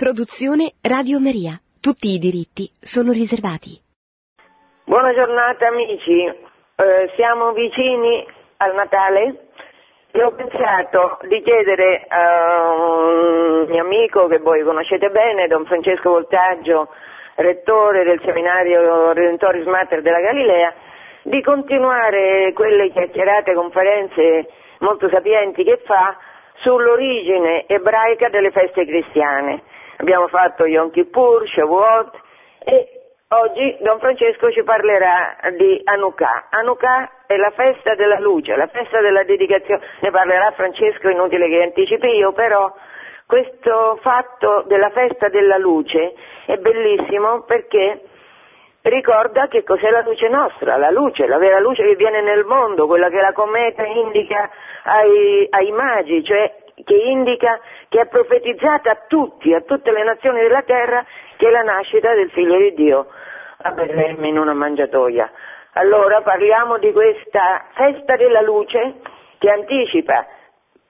Produzione Radio Maria. Tutti i diritti sono riservati. Buona giornata amici, eh, siamo vicini al Natale e ho pensato di chiedere a un mio amico che voi conoscete bene, Don Francesco Voltaggio, rettore del seminario Redentoris Mater della Galilea, di continuare quelle chiacchierate conferenze molto sapienti che fa sull'origine ebraica delle feste cristiane abbiamo fatto Yom Kippur, Shavuot e oggi Don Francesco ci parlerà di Hanukkah. Hanukkah è la festa della luce, la festa della dedicazione, ne parlerà Francesco, inutile che anticipi io, però questo fatto della festa della luce è bellissimo perché ricorda che cos'è la luce nostra, la luce, la vera luce che viene nel mondo, quella che la cometa indica ai, ai magi, cioè che indica che è profetizzata a tutti, a tutte le nazioni della terra, che è la nascita del figlio di Dio a Betlemme in una mangiatoia. Allora parliamo di questa festa della luce che anticipa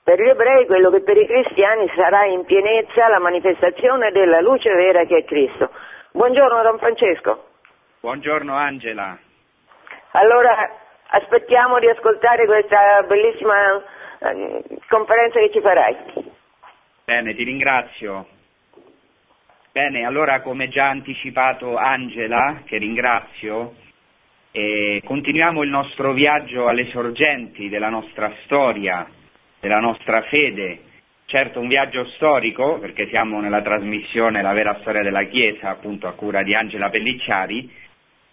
per gli ebrei quello che per i cristiani sarà in pienezza la manifestazione della luce vera che è Cristo. Buongiorno Don Francesco. Buongiorno Angela. Allora aspettiamo di ascoltare questa bellissima conferenza che ci farai. Bene, ti ringrazio. Bene, allora come già anticipato Angela, che ringrazio, eh, continuiamo il nostro viaggio alle sorgenti della nostra storia, della nostra fede. Certo un viaggio storico, perché siamo nella trasmissione La vera storia della Chiesa, appunto a cura di Angela Pellicciari,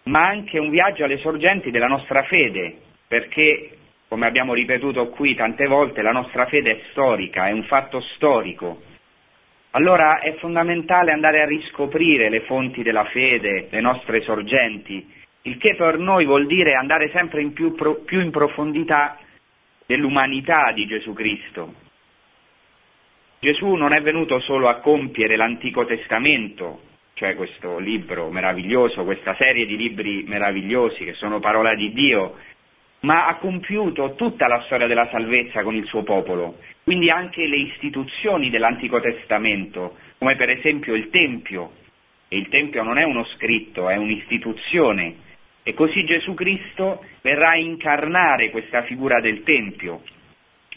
ma anche un viaggio alle sorgenti della nostra fede, perché come abbiamo ripetuto qui tante volte, la nostra fede è storica, è un fatto storico. Allora è fondamentale andare a riscoprire le fonti della fede, le nostre sorgenti, il che per noi vuol dire andare sempre in più, più in profondità dell'umanità di Gesù Cristo. Gesù non è venuto solo a compiere l'Antico Testamento, cioè questo libro meraviglioso, questa serie di libri meravigliosi che sono parola di Dio, ma ha compiuto tutta la storia della salvezza con il suo popolo, quindi anche le istituzioni dell'Antico Testamento, come per esempio il Tempio, e il Tempio non è uno scritto, è un'istituzione, e così Gesù Cristo verrà a incarnare questa figura del Tempio.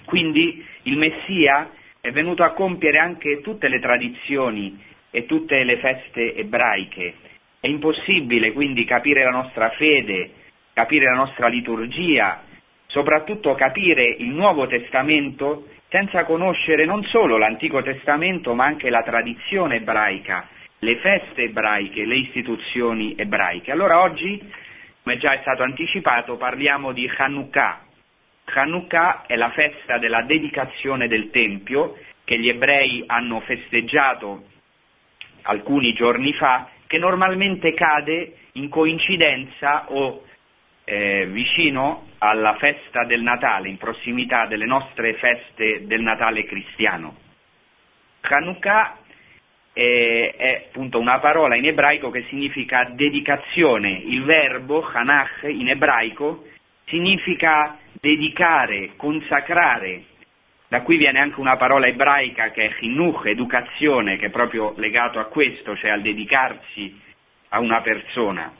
Quindi il Messia è venuto a compiere anche tutte le tradizioni e tutte le feste ebraiche. È impossibile quindi capire la nostra fede, capire la nostra liturgia, soprattutto capire il Nuovo Testamento senza conoscere non solo l'Antico Testamento ma anche la tradizione ebraica, le feste ebraiche, le istituzioni ebraiche. Allora oggi, come già è stato anticipato, parliamo di Hanukkah. Hanukkah è la festa della dedicazione del Tempio che gli ebrei hanno festeggiato alcuni giorni fa, che normalmente cade in coincidenza o eh, vicino alla festa del Natale, in prossimità delle nostre feste del Natale cristiano. Hanukkah è, è appunto una parola in ebraico che significa dedicazione. Il verbo Hanach in ebraico significa dedicare, consacrare. Da qui viene anche una parola ebraica che è chinuch, educazione, che è proprio legato a questo, cioè al dedicarsi a una persona.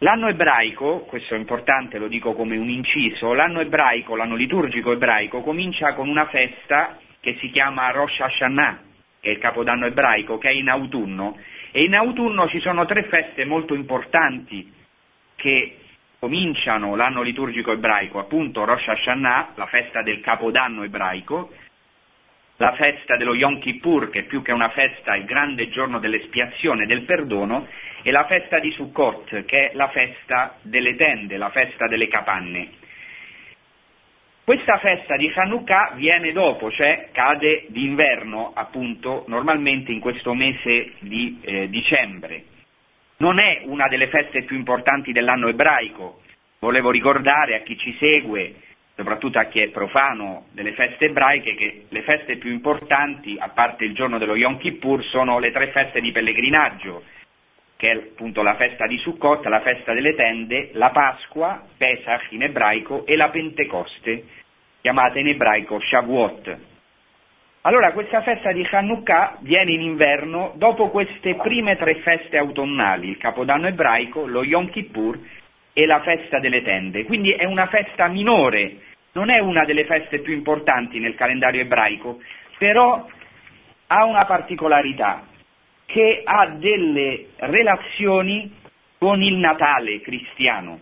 L'anno ebraico, questo è importante, lo dico come un inciso, l'anno ebraico, l'anno liturgico ebraico comincia con una festa che si chiama Rosh Hashanah, che è il capodanno ebraico, che è in autunno, e in autunno ci sono tre feste molto importanti che cominciano l'anno liturgico ebraico, appunto Rosh Hashanah, la festa del capodanno ebraico, la festa dello Yom Kippur, che più che una festa è il grande giorno dell'espiazione e del perdono, e la festa di Sukkot, che è la festa delle tende, la festa delle capanne. Questa festa di Hanukkah viene dopo, cioè cade d'inverno, appunto, normalmente in questo mese di eh, dicembre. Non è una delle feste più importanti dell'anno ebraico. Volevo ricordare a chi ci segue soprattutto a chi è profano delle feste ebraiche, che le feste più importanti, a parte il giorno dello Yom Kippur, sono le tre feste di pellegrinaggio, che è appunto la festa di Sukkot, la festa delle tende, la Pasqua, Pesach in ebraico, e la Pentecoste, chiamata in ebraico Shavuot. Allora questa festa di Hanukkah viene in inverno dopo queste prime tre feste autunnali, il Capodanno ebraico, lo Yom Kippur e la festa delle tende. Quindi è una festa minore, non è una delle feste più importanti nel calendario ebraico, però ha una particolarità che ha delle relazioni con il Natale cristiano.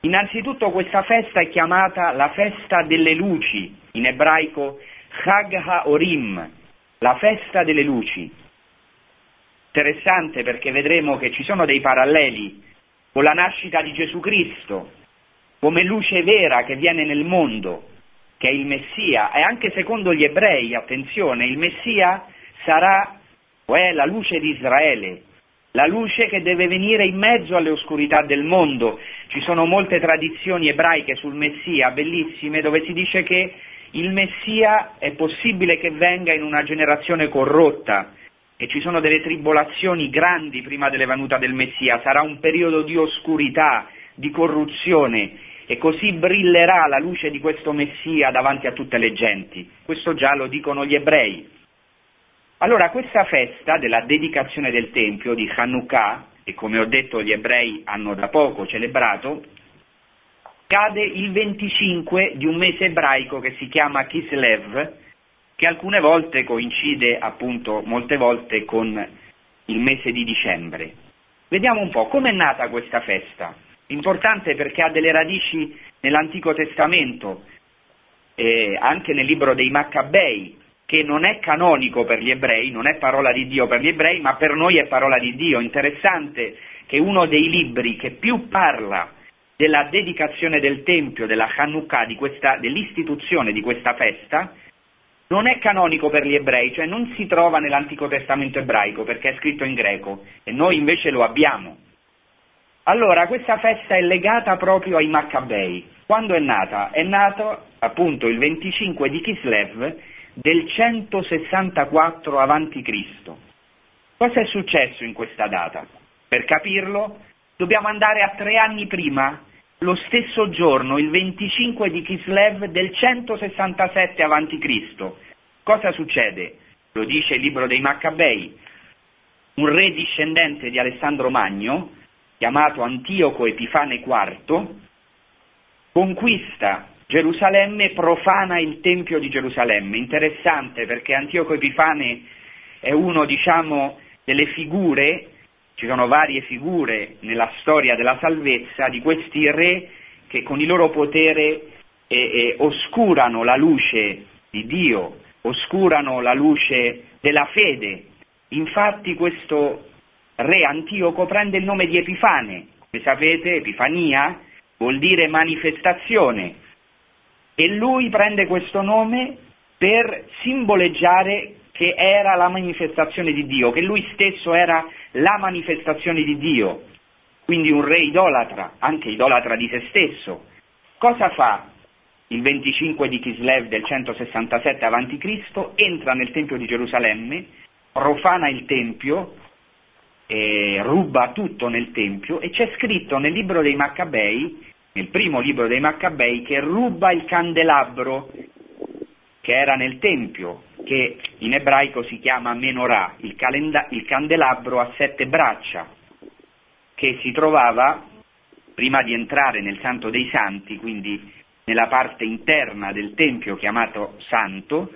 Innanzitutto questa festa è chiamata la festa delle luci, in ebraico Chag HaOrim, la festa delle luci. Interessante perché vedremo che ci sono dei paralleli con la nascita di Gesù Cristo, come luce vera che viene nel mondo, che è il Messia, e anche secondo gli ebrei, attenzione, il Messia sarà o è la luce di Israele, la luce che deve venire in mezzo alle oscurità del mondo. Ci sono molte tradizioni ebraiche sul Messia, bellissime, dove si dice che il Messia è possibile che venga in una generazione corrotta e ci sono delle tribolazioni grandi prima della venuta del Messia, sarà un periodo di oscurità, di corruzione e così brillerà la luce di questo Messia davanti a tutte le genti. Questo già lo dicono gli ebrei. Allora questa festa della dedicazione del Tempio di Hanukkah, e come ho detto gli ebrei hanno da poco celebrato, cade il 25 di un mese ebraico che si chiama Kislev, che alcune volte coincide appunto molte volte con il mese di dicembre. Vediamo un po' com'è nata questa festa. Importante perché ha delle radici nell'Antico Testamento, eh, anche nel libro dei Maccabei, che non è canonico per gli ebrei, non è parola di Dio per gli ebrei, ma per noi è parola di Dio. Interessante che uno dei libri che più parla della dedicazione del Tempio, della Hanukkah, di questa, dell'istituzione di questa festa, non è canonico per gli ebrei, cioè non si trova nell'Antico Testamento ebraico perché è scritto in greco e noi invece lo abbiamo. Allora, questa festa è legata proprio ai Maccabei. Quando è nata? È nato appunto il 25 di Kislev del 164 a.C. Cosa è successo in questa data? Per capirlo dobbiamo andare a tre anni prima, lo stesso giorno, il 25 di Kislev del 167 a.C. Cosa succede? Lo dice il libro dei Maccabei. Un re discendente di Alessandro Magno, chiamato Antioco Epifane IV, conquista Gerusalemme profana il Tempio di Gerusalemme. Interessante perché Antioco Epifane è uno, diciamo, delle figure, ci sono varie figure nella storia della salvezza di questi re che con il loro potere eh, eh, oscurano la luce di Dio, oscurano la luce della fede. Infatti questo re Antioco prende il nome di Epifane, come sapete Epifania vuol dire manifestazione, e lui prende questo nome per simboleggiare che era la manifestazione di Dio, che lui stesso era la manifestazione di Dio, quindi un re idolatra, anche idolatra di se stesso. Cosa fa il 25 di Kislev del 167 a.C.? Entra nel Tempio di Gerusalemme, profana il Tempio, eh, ruba tutto nel Tempio e c'è scritto nel libro dei Maccabei nel primo libro dei Maccabei, che ruba il candelabro che era nel Tempio, che in ebraico si chiama Menorah, il, calenda- il candelabro a sette braccia, che si trovava prima di entrare nel Santo dei Santi, quindi nella parte interna del Tempio chiamato Santo,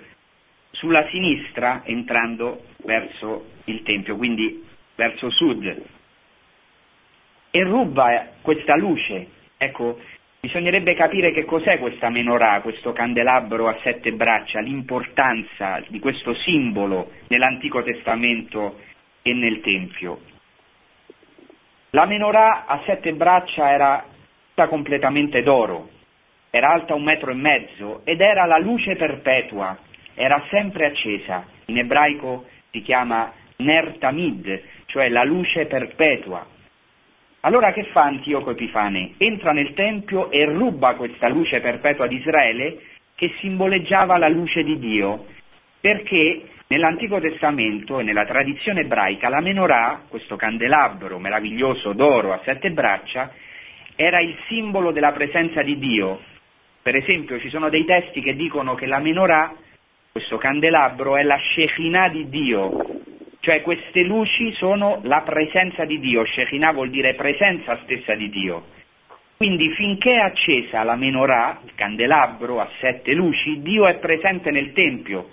sulla sinistra entrando verso il Tempio, quindi verso sud. E ruba questa luce Ecco, bisognerebbe capire che cos'è questa menorah, questo candelabro a sette braccia, l'importanza di questo simbolo nell'Antico Testamento e nel Tempio. La menorah a sette braccia era completamente d'oro, era alta un metro e mezzo ed era la luce perpetua, era sempre accesa. In ebraico si chiama Ner Tamid, cioè la luce perpetua. Allora che fa Antioco Epifane? Entra nel Tempio e ruba questa luce perpetua di Israele che simboleggiava la luce di Dio, perché nell'Antico Testamento e nella tradizione ebraica la menorah, questo candelabro meraviglioso d'oro a sette braccia, era il simbolo della presenza di Dio. Per esempio ci sono dei testi che dicono che la menorah questo candelabro è la Shekinah di Dio, cioè queste luci sono la presenza di Dio, Shekinah vuol dire presenza stessa di Dio. Quindi finché è accesa la menorah, il candelabro a sette luci, Dio è presente nel Tempio,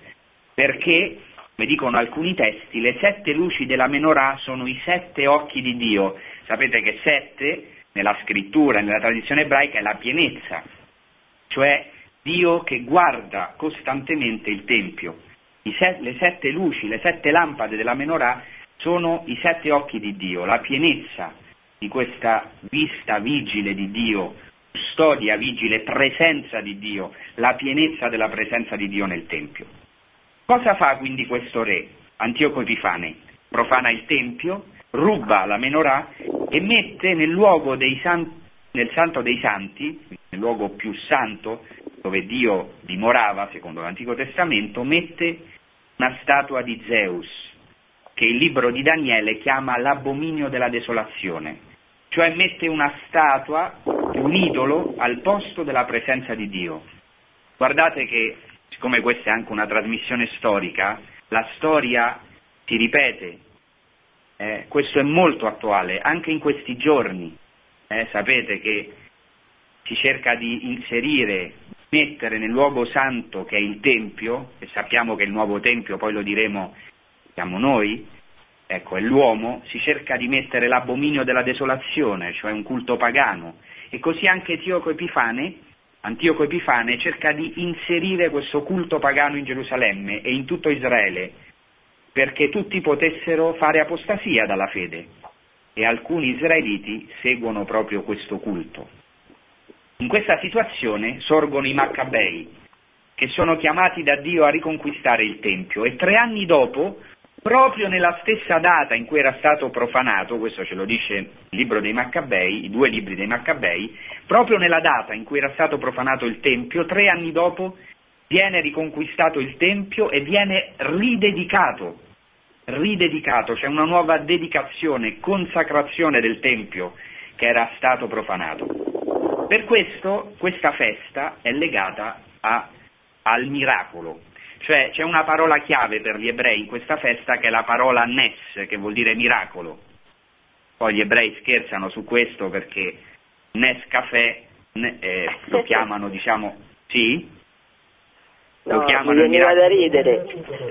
perché, come dicono alcuni testi, le sette luci della menorah sono i sette occhi di Dio. Sapete che sette, nella scrittura, nella tradizione ebraica, è la pienezza, cioè Dio che guarda costantemente il Tempio. Set, le sette luci, le sette lampade della menorah sono i sette occhi di Dio, la pienezza di questa vista vigile di Dio, custodia vigile, presenza di Dio, la pienezza della presenza di Dio nel Tempio. Cosa fa quindi questo re, Antioco Epifane? Profana il Tempio, ruba la menorah e mette nel luogo dei santi, nel santo dei santi, nel luogo più santo, dove Dio dimorava, secondo l'Antico Testamento, mette una statua di Zeus, che il libro di Daniele chiama l'abominio della desolazione, cioè mette una statua, un idolo, al posto della presenza di Dio. Guardate che, siccome questa è anche una trasmissione storica, la storia si ripete, eh, questo è molto attuale, anche in questi giorni. Eh, sapete che si cerca di inserire, mettere nel luogo santo che è il Tempio, e sappiamo che il nuovo Tempio, poi lo diremo, siamo noi, ecco, è l'uomo, si cerca di mettere l'abominio della desolazione, cioè un culto pagano, e così anche Antioco Epifane, Antioco Epifane cerca di inserire questo culto pagano in Gerusalemme e in tutto Israele, perché tutti potessero fare apostasia dalla fede, e alcuni israeliti seguono proprio questo culto. In questa situazione sorgono i Maccabei, che sono chiamati da Dio a riconquistare il Tempio, e tre anni dopo proprio nella stessa data in cui era stato profanato, questo ce lo dice il libro dei Maccabei, i due libri dei Maccabei, proprio nella data in cui era stato profanato il Tempio, tre anni dopo viene riconquistato il Tempio e viene ridedicato, ridedicato, c'è una nuova dedicazione, consacrazione del Tempio che era stato profanato. Per questo questa festa è legata a, al miracolo, cioè c'è una parola chiave per gli ebrei in questa festa che è la parola Nes, che vuol dire miracolo. Poi gli ebrei scherzano su questo perché Nes Café eh, lo chiamano, diciamo, sì? Lo no, chiamano il miracolo... da ridere.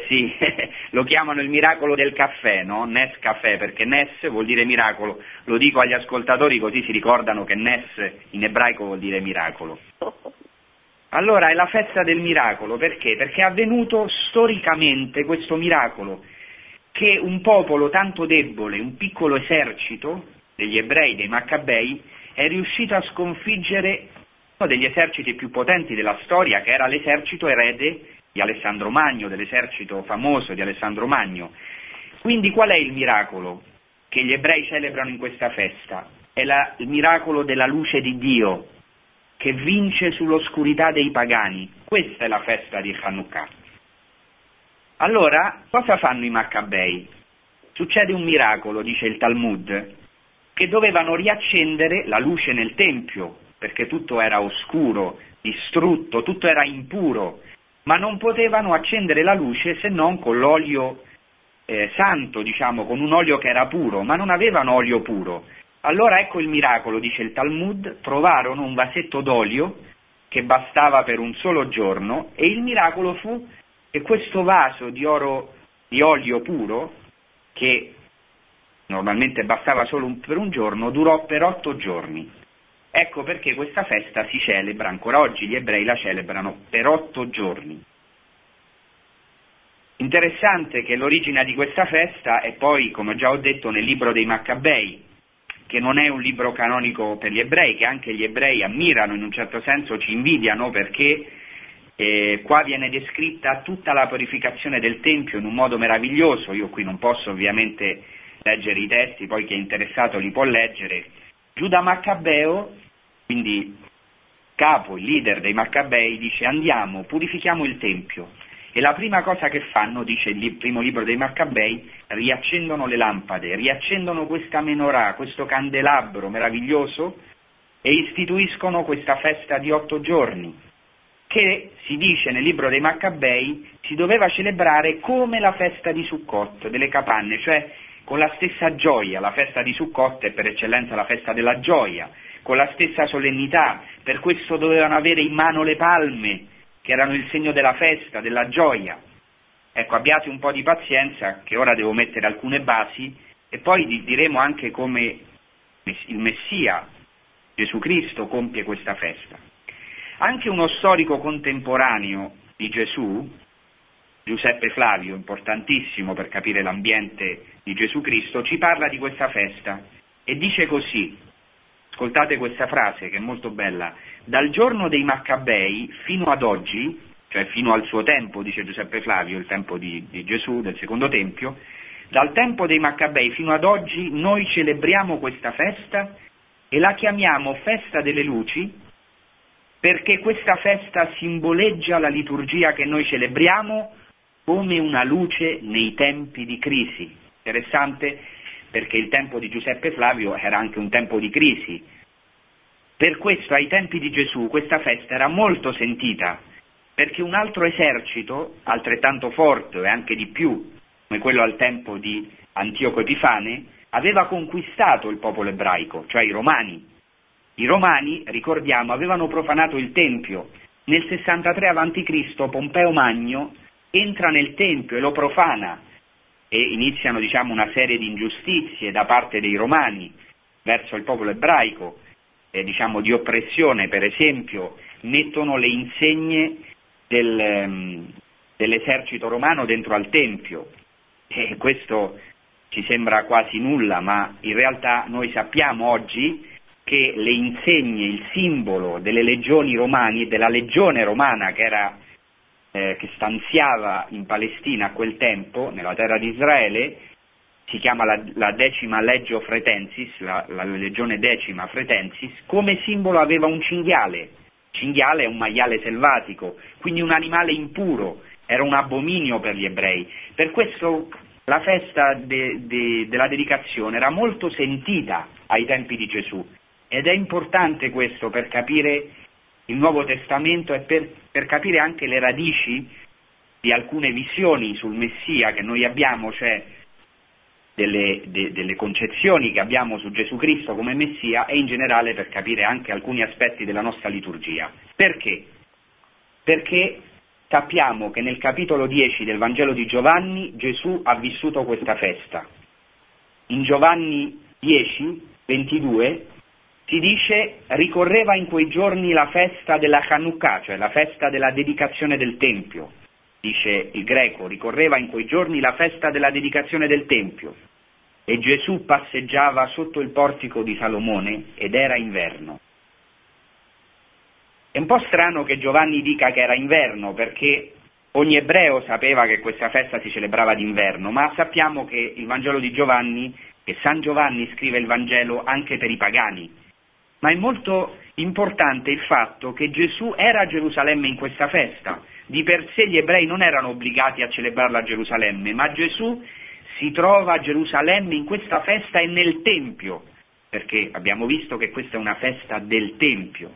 Sì, lo chiamano il miracolo del caffè, no? Nes caffè, perché Nes vuol dire miracolo. Lo dico agli ascoltatori così si ricordano che Nes in ebraico vuol dire miracolo. Allora è la festa del miracolo, perché? Perché è avvenuto storicamente questo miracolo, che un popolo tanto debole, un piccolo esercito degli ebrei, dei Maccabei, è riuscito a sconfiggere uno degli eserciti più potenti della storia, che era l'esercito erede di Alessandro Magno, dell'esercito famoso di Alessandro Magno. Quindi qual è il miracolo che gli ebrei celebrano in questa festa? È la, il miracolo della luce di Dio, che vince sull'oscurità dei pagani. Questa è la festa di Hanukkah. Allora, cosa fanno i Maccabei? Succede un miracolo, dice il Talmud, che dovevano riaccendere la luce nel Tempio, perché tutto era oscuro, distrutto, tutto era impuro, ma non potevano accendere la luce se non con l'olio eh, santo, diciamo, con un olio che era puro, ma non avevano olio puro. Allora ecco il miracolo, dice il Talmud, trovarono un vasetto d'olio che bastava per un solo giorno e il miracolo fu che questo vaso di, oro, di olio puro, che normalmente bastava solo un, per un giorno, durò per otto giorni. Ecco perché questa festa si celebra, ancora oggi gli ebrei la celebrano per otto giorni. Interessante che l'origine di questa festa è poi, come già ho detto, nel libro dei Maccabei, che non è un libro canonico per gli ebrei, che anche gli ebrei ammirano in un certo senso, ci invidiano perché eh, qua viene descritta tutta la purificazione del Tempio in un modo meraviglioso, io qui non posso ovviamente leggere i testi, poi chi è interessato li può leggere. Giuda Maccabeo, quindi capo, il leader dei Maccabei, dice andiamo, purifichiamo il Tempio. E la prima cosa che fanno, dice il primo libro dei Maccabei, riaccendono le lampade, riaccendono questa menorah, questo candelabro meraviglioso e istituiscono questa festa di otto giorni, che si dice nel libro dei Maccabei si doveva celebrare come la festa di Sukkot, delle capanne, cioè con la stessa gioia, la festa di Sukkot è per eccellenza la festa della gioia, con la stessa solennità, per questo dovevano avere in mano le palme, che erano il segno della festa, della gioia. Ecco, abbiate un po' di pazienza, che ora devo mettere alcune basi, e poi diremo anche come il Messia, Gesù Cristo, compie questa festa. Anche uno storico contemporaneo di Gesù, Giuseppe Flavio, importantissimo per capire l'ambiente di Gesù Cristo, ci parla di questa festa e dice così, ascoltate questa frase che è molto bella, dal giorno dei Maccabei fino ad oggi, cioè fino al suo tempo, dice Giuseppe Flavio, il tempo di, di Gesù, del secondo tempio, dal tempo dei Maccabei fino ad oggi noi celebriamo questa festa e la chiamiamo festa delle luci perché questa festa simboleggia la liturgia che noi celebriamo come una luce nei tempi di crisi. Interessante perché il tempo di Giuseppe Flavio era anche un tempo di crisi. Per questo ai tempi di Gesù questa festa era molto sentita, perché un altro esercito, altrettanto forte e anche di più, come quello al tempo di Antioco Epifane, aveva conquistato il popolo ebraico, cioè i romani. I romani, ricordiamo, avevano profanato il Tempio. Nel 63 a.C. Pompeo Magno entra nel Tempio e lo profana e iniziano diciamo, una serie di ingiustizie da parte dei romani verso il popolo ebraico, eh, diciamo, di oppressione, per esempio, mettono le insegne del, um, dell'esercito romano dentro al Tempio. E questo ci sembra quasi nulla, ma in realtà noi sappiamo oggi che le insegne, il simbolo delle legioni romane, della legione romana che, era, eh, che stanziava in Palestina a quel tempo, nella terra di Israele, si chiama la, la decima legio fretensis, la, la, legione decima fretensis, come simbolo aveva un cinghiale. Cinghiale è un maiale selvatico, quindi un animale impuro, era un abominio per gli ebrei. Per questo la festa de, de, della dedicazione era molto sentita ai tempi di Gesù ed è importante questo per capire il Nuovo Testamento e per, per capire anche le radici di alcune visioni sul Messia che noi abbiamo, cioè delle, de, delle, concezioni che abbiamo su Gesù Cristo come Messia e in generale per capire anche alcuni aspetti della nostra liturgia. Perché? Perché sappiamo che nel capitolo 10 del Vangelo di Giovanni Gesù ha vissuto questa festa. In Giovanni 10, 22 si dice ricorreva in quei giorni la festa della Hanukkah, cioè la festa della dedicazione del Tempio. Dice il greco, ricorreva in quei giorni la festa della dedicazione del Tempio. E Gesù passeggiava sotto il portico di Salomone ed era inverno. È un po' strano che Giovanni dica che era inverno perché ogni ebreo sapeva che questa festa si celebrava d'inverno, ma sappiamo che il Vangelo di Giovanni, che San Giovanni scrive il Vangelo anche per i pagani, ma è molto importante il fatto che Gesù era a Gerusalemme in questa festa. Di per sé gli ebrei non erano obbligati a celebrarla a Gerusalemme, ma Gesù si trova a Gerusalemme in questa festa e nel Tempio, perché abbiamo visto che questa è una festa del Tempio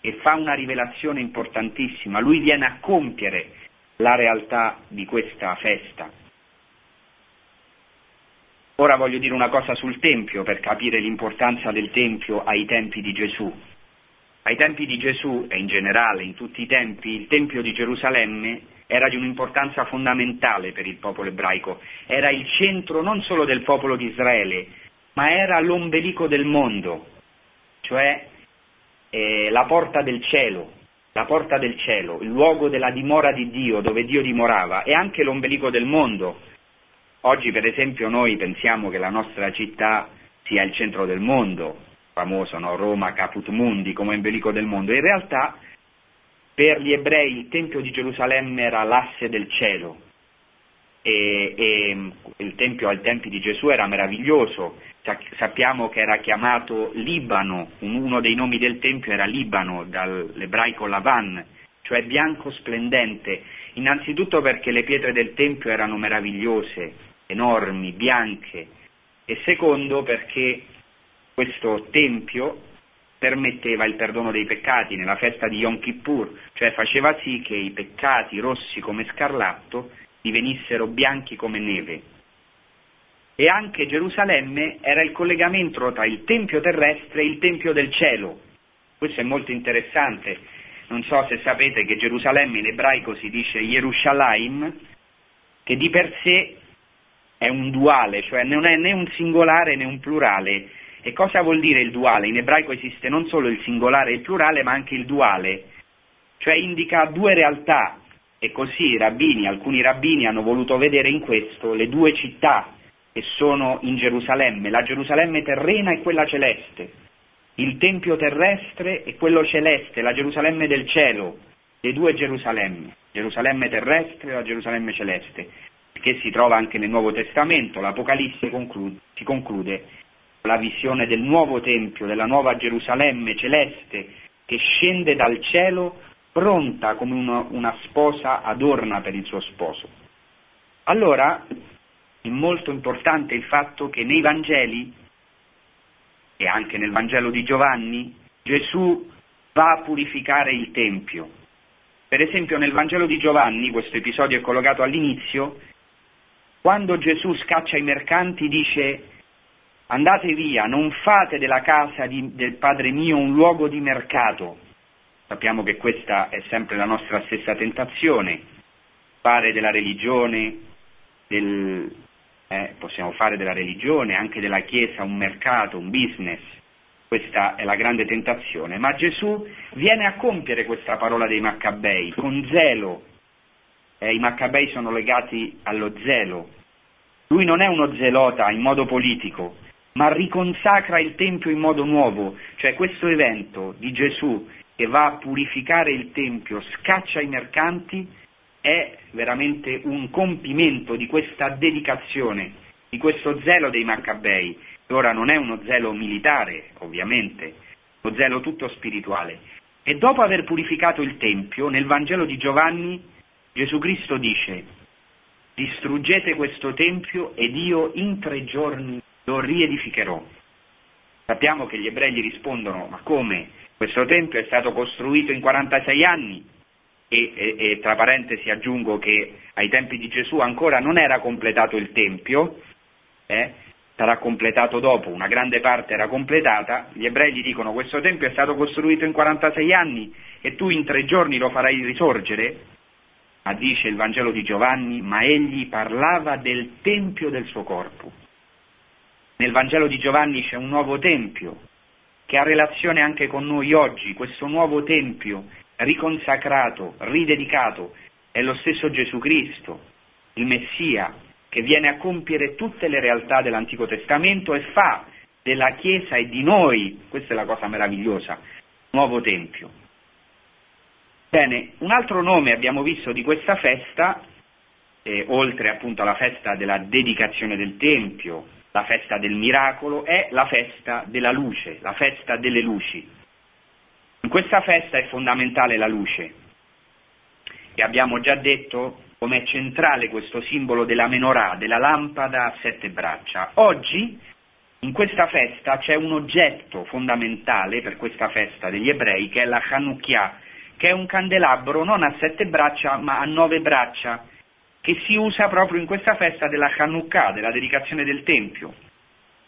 e fa una rivelazione importantissima. Lui viene a compiere la realtà di questa festa. Ora voglio dire una cosa sul Tempio per capire l'importanza del Tempio ai tempi di Gesù. Ai tempi di Gesù e in generale in tutti i tempi il Tempio di Gerusalemme era di un'importanza fondamentale per il popolo ebraico, era il centro non solo del popolo di Israele, ma era l'ombelico del mondo, cioè eh, la porta del cielo, la porta del cielo, il luogo della dimora di Dio, dove Dio dimorava, e anche l'ombelico del mondo, Oggi per esempio noi pensiamo che la nostra città sia il centro del mondo, famoso no? Roma caput mundi come ombelico del mondo, in realtà per gli ebrei il Tempio di Gerusalemme era l'asse del cielo. E, e il Tempio ai tempi di Gesù era meraviglioso, sappiamo che era chiamato Libano, uno dei nomi del Tempio era Libano, dall'ebraico Lavan, cioè bianco splendente, innanzitutto perché le pietre del Tempio erano meravigliose, enormi, bianche, e secondo perché questo tempio permetteva il perdono dei peccati nella festa di Yom Kippur, cioè faceva sì che i peccati rossi come scarlatto divenissero bianchi come neve. E anche Gerusalemme era il collegamento tra il Tempio terrestre e il Tempio del cielo. Questo è molto interessante. Non so se sapete che Gerusalemme in ebraico si dice Yerushalayim, che di per sé è un duale, cioè non è né un singolare né un plurale, e cosa vuol dire il duale? In ebraico esiste non solo il singolare e il plurale, ma anche il duale, cioè indica due realtà. E così rabbini, alcuni rabbini hanno voluto vedere in questo le due città che sono in Gerusalemme, la Gerusalemme terrena e quella celeste, il Tempio terrestre e quello celeste, la Gerusalemme del cielo, le due Gerusalemme, Gerusalemme terrestre e la Gerusalemme celeste, che si trova anche nel Nuovo Testamento, l'Apocalisse conclude, si conclude la visione del nuovo Tempio, della nuova Gerusalemme celeste che scende dal cielo pronta come una, una sposa adorna per il suo sposo. Allora è molto importante il fatto che nei Vangeli e anche nel Vangelo di Giovanni Gesù va a purificare il Tempio. Per esempio nel Vangelo di Giovanni, questo episodio è collocato all'inizio, quando Gesù scaccia i mercanti dice andate via, non fate della casa di, del Padre mio un luogo di mercato. Sappiamo che questa è sempre la nostra stessa tentazione, fare della religione, del, eh, possiamo fare della religione, anche della Chiesa un mercato, un business. Questa è la grande tentazione, ma Gesù viene a compiere questa parola dei Maccabei con zelo. Eh, I Maccabei sono legati allo zelo. Lui non è uno zelota in modo politico, ma riconsacra il Tempio in modo nuovo, cioè questo evento di Gesù che va a purificare il Tempio, scaccia i mercanti, è veramente un compimento di questa dedicazione, di questo zelo dei Maccabei, che ora non è uno zelo militare, ovviamente, uno zelo tutto spirituale. E dopo aver purificato il Tempio, nel Vangelo di Giovanni, Gesù Cristo dice, distruggete questo Tempio ed io in tre giorni lo riedificherò. Sappiamo che gli ebrei gli rispondono, ma come? Questo tempio è stato costruito in 46 anni e, e, e, tra parentesi aggiungo che ai tempi di Gesù ancora non era completato il tempio, eh? sarà completato dopo, una grande parte era completata, gli ebrei gli dicono questo tempio è stato costruito in 46 anni e tu in tre giorni lo farai risorgere, ma dice il Vangelo di Giovanni, ma egli parlava del tempio del suo corpo. Nel Vangelo di Giovanni c'è un nuovo Tempio che ha relazione anche con noi oggi, questo nuovo Tempio riconsacrato, ridedicato, è lo stesso Gesù Cristo, il Messia, che viene a compiere tutte le realtà dell'Antico Testamento e fa della Chiesa e di noi, questa è la cosa meravigliosa, nuovo Tempio. Bene, un altro nome abbiamo visto di questa festa, eh, oltre appunto alla festa della dedicazione del Tempio, la festa del miracolo, è la festa della luce, la festa delle luci. In questa festa è fondamentale la luce e abbiamo già detto come è centrale questo simbolo della menorah, della lampada a sette braccia. Oggi in questa festa c'è un oggetto fondamentale per questa festa degli ebrei che è la Chanukia, che è un candelabro non a sette braccia ma a nove braccia che si usa proprio in questa festa della Hanukkah, della dedicazione del Tempio.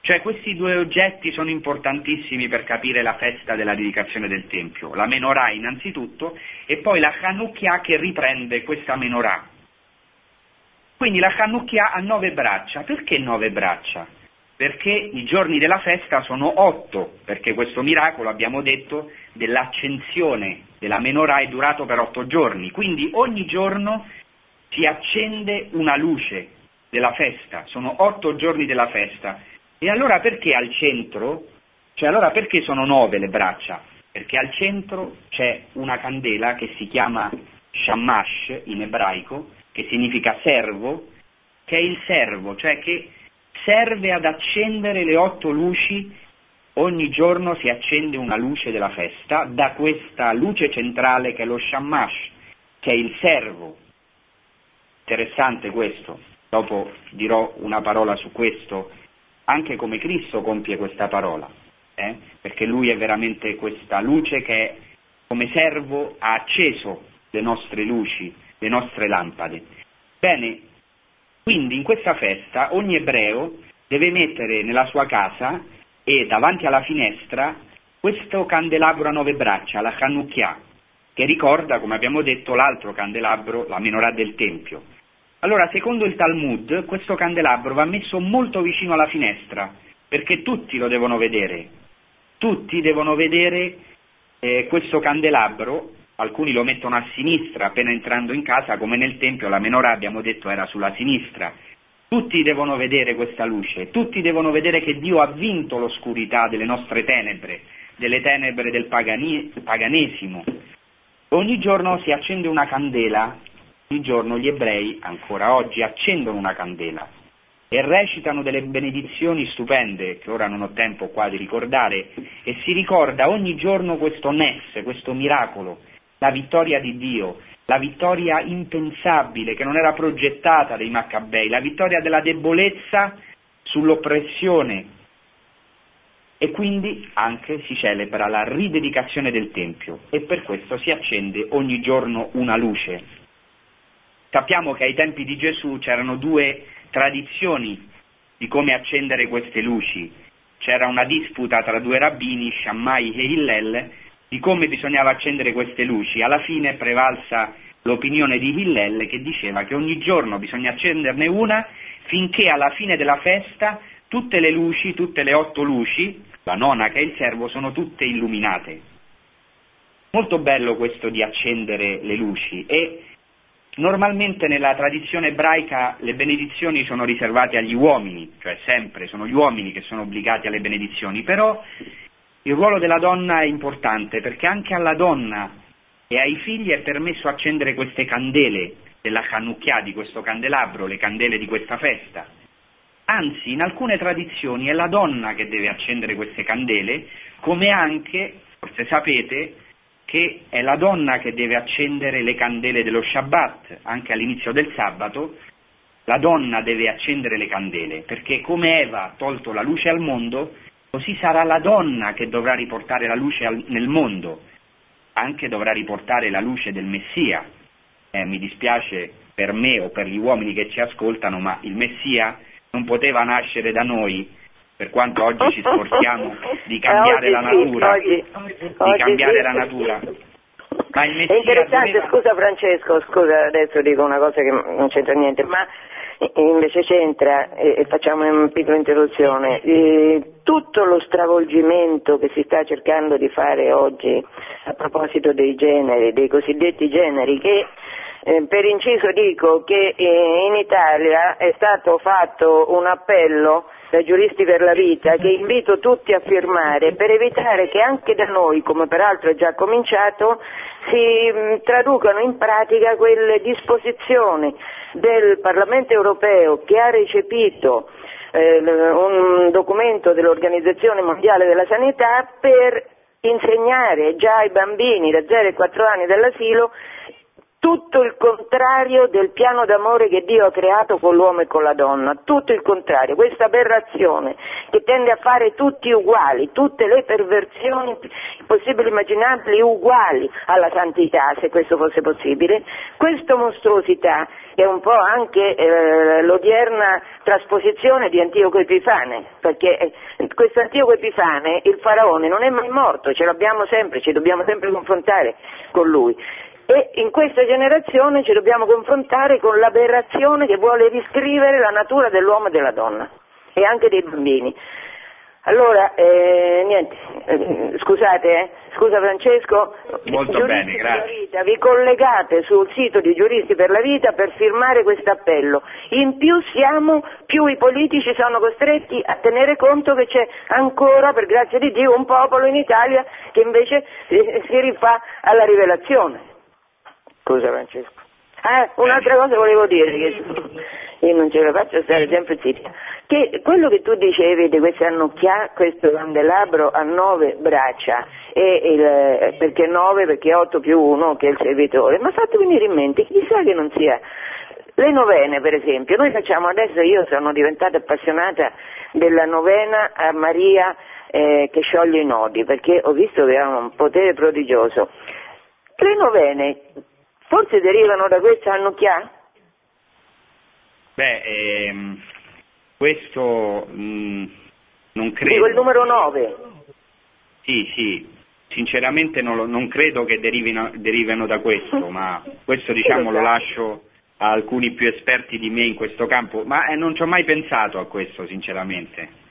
Cioè questi due oggetti sono importantissimi per capire la festa della dedicazione del Tempio, la Menorah innanzitutto e poi la Hanukkah che riprende questa Menorah. Quindi la Hanukkah ha nove braccia, perché nove braccia? Perché i giorni della festa sono otto, perché questo miracolo, abbiamo detto, dell'accensione della Menorah è durato per otto giorni, quindi ogni giorno si accende una luce della festa, sono otto giorni della festa. E allora perché al centro, cioè allora perché sono nove le braccia? Perché al centro c'è una candela che si chiama shamash in ebraico, che significa servo, che è il servo, cioè che serve ad accendere le otto luci, ogni giorno si accende una luce della festa da questa luce centrale che è lo shamash, che è il servo, Interessante questo, dopo dirò una parola su questo, anche come Cristo compie questa parola. eh? perché lui è veramente questa luce che come servo ha acceso le nostre luci, le nostre lampade. Bene, quindi in questa festa ogni ebreo deve mettere nella sua casa e davanti alla finestra questo candelabro a nove braccia, la Chanukia, che ricorda, come abbiamo detto, l'altro candelabro, la menorah del Tempio. Allora, secondo il Talmud, questo candelabro va messo molto vicino alla finestra, perché tutti lo devono vedere. Tutti devono vedere eh, questo candelabro, alcuni lo mettono a sinistra appena entrando in casa, come nel Tempio la menorah abbiamo detto era sulla sinistra. Tutti devono vedere questa luce, tutti devono vedere che Dio ha vinto l'oscurità delle nostre tenebre, delle tenebre del pagani- paganesimo. Ogni giorno si accende una candela ogni giorno gli ebrei, ancora oggi, accendono una candela e recitano delle benedizioni stupende, che ora non ho tempo qua di ricordare, e si ricorda ogni giorno questo Ness, questo miracolo, la vittoria di Dio, la vittoria impensabile che non era progettata dai Maccabei, la vittoria della debolezza sull'oppressione. E quindi anche si celebra la ridedicazione del Tempio e per questo si accende ogni giorno una luce, Sappiamo che ai tempi di Gesù c'erano due tradizioni di come accendere queste luci. C'era una disputa tra due rabbini, Shammai e Hillel, di come bisognava accendere queste luci. Alla fine prevalsa l'opinione di Hillel che diceva che ogni giorno bisogna accenderne una finché alla fine della festa tutte le luci, tutte le otto luci, la nona che è il servo, sono tutte illuminate. Molto bello questo di accendere le luci e Normalmente nella tradizione ebraica le benedizioni sono riservate agli uomini, cioè sempre sono gli uomini che sono obbligati alle benedizioni, però il ruolo della donna è importante perché anche alla donna e ai figli è permesso accendere queste candele della Hanukkah, di questo candelabro, le candele di questa festa. Anzi, in alcune tradizioni è la donna che deve accendere queste candele, come anche, forse sapete, che è la donna che deve accendere le candele dello Shabbat, anche all'inizio del sabato, la donna deve accendere le candele, perché come Eva ha tolto la luce al mondo, così sarà la donna che dovrà riportare la luce al, nel mondo, anche dovrà riportare la luce del Messia. Eh, mi dispiace per me o per gli uomini che ci ascoltano, ma il Messia non poteva nascere da noi, per quanto oggi ci sforziamo di cambiare la natura, sì, oggi, di oggi cambiare sì. la natura. Ma il È Messia interessante, doveva- scusa Francesco, scusa, adesso dico una cosa che non c'entra niente, ma invece c'entra, e facciamo una piccola interruzione, tutto lo stravolgimento che si sta cercando di fare oggi a proposito dei generi, dei cosiddetti generi, che eh, per inciso dico che eh, in Italia è stato fatto un appello dai giuristi per la vita che invito tutti a firmare per evitare che anche da noi, come peraltro è già cominciato, si mh, traducano in pratica quelle disposizioni del Parlamento europeo che ha recepito eh, un documento dell'Organizzazione Mondiale della Sanità per insegnare già ai bambini da 0 ai 4 anni dell'asilo tutto il contrario del piano d'amore che Dio ha creato con l'uomo e con la donna, tutto il contrario, questa aberrazione che tende a fare tutti uguali, tutte le perversioni possibili e immaginabili uguali alla santità, se questo fosse possibile, questa mostruosità è un po' anche eh, l'odierna trasposizione di Antioco Epifane, perché eh, questo Antioco Epifane, il faraone, non è mai morto, ce l'abbiamo sempre, ci dobbiamo sempre confrontare con lui. E in questa generazione ci dobbiamo confrontare con l'aberrazione che vuole riscrivere la natura dell'uomo e della donna e anche dei bambini. Allora, eh, niente, eh, scusate, eh, scusa Francesco, bene, per la grazie. Vita, vi collegate sul sito di Giuristi per la Vita per firmare questo appello. In più siamo, più i politici sono costretti a tenere conto che c'è ancora, per grazia di Dio, un popolo in Italia che invece eh, si rifà alla rivelazione. Scusa Francesco. Ah, un'altra cosa volevo dire, che io non ce la faccio stare sempre zitta, che quello che tu dicevi di questa annocchia, questo candelabro a nove braccia, il, perché nove, perché otto più uno che è il servitore, ma fatto venire in mente, chissà che non sia le novene, per esempio, noi facciamo adesso, io sono diventata appassionata della novena a Maria eh, che scioglie i nodi, perché ho visto che ha un potere prodigioso. Le novene forse derivano da questa annucchia? Beh, ehm, questo mh, mm, non credo. Dico il numero 9. Sì, sì, sinceramente non, non credo che derivino, derivino, da questo, ma questo diciamo lo lascio a alcuni più esperti di me in questo campo, ma eh, non ci ho mai pensato a questo sinceramente.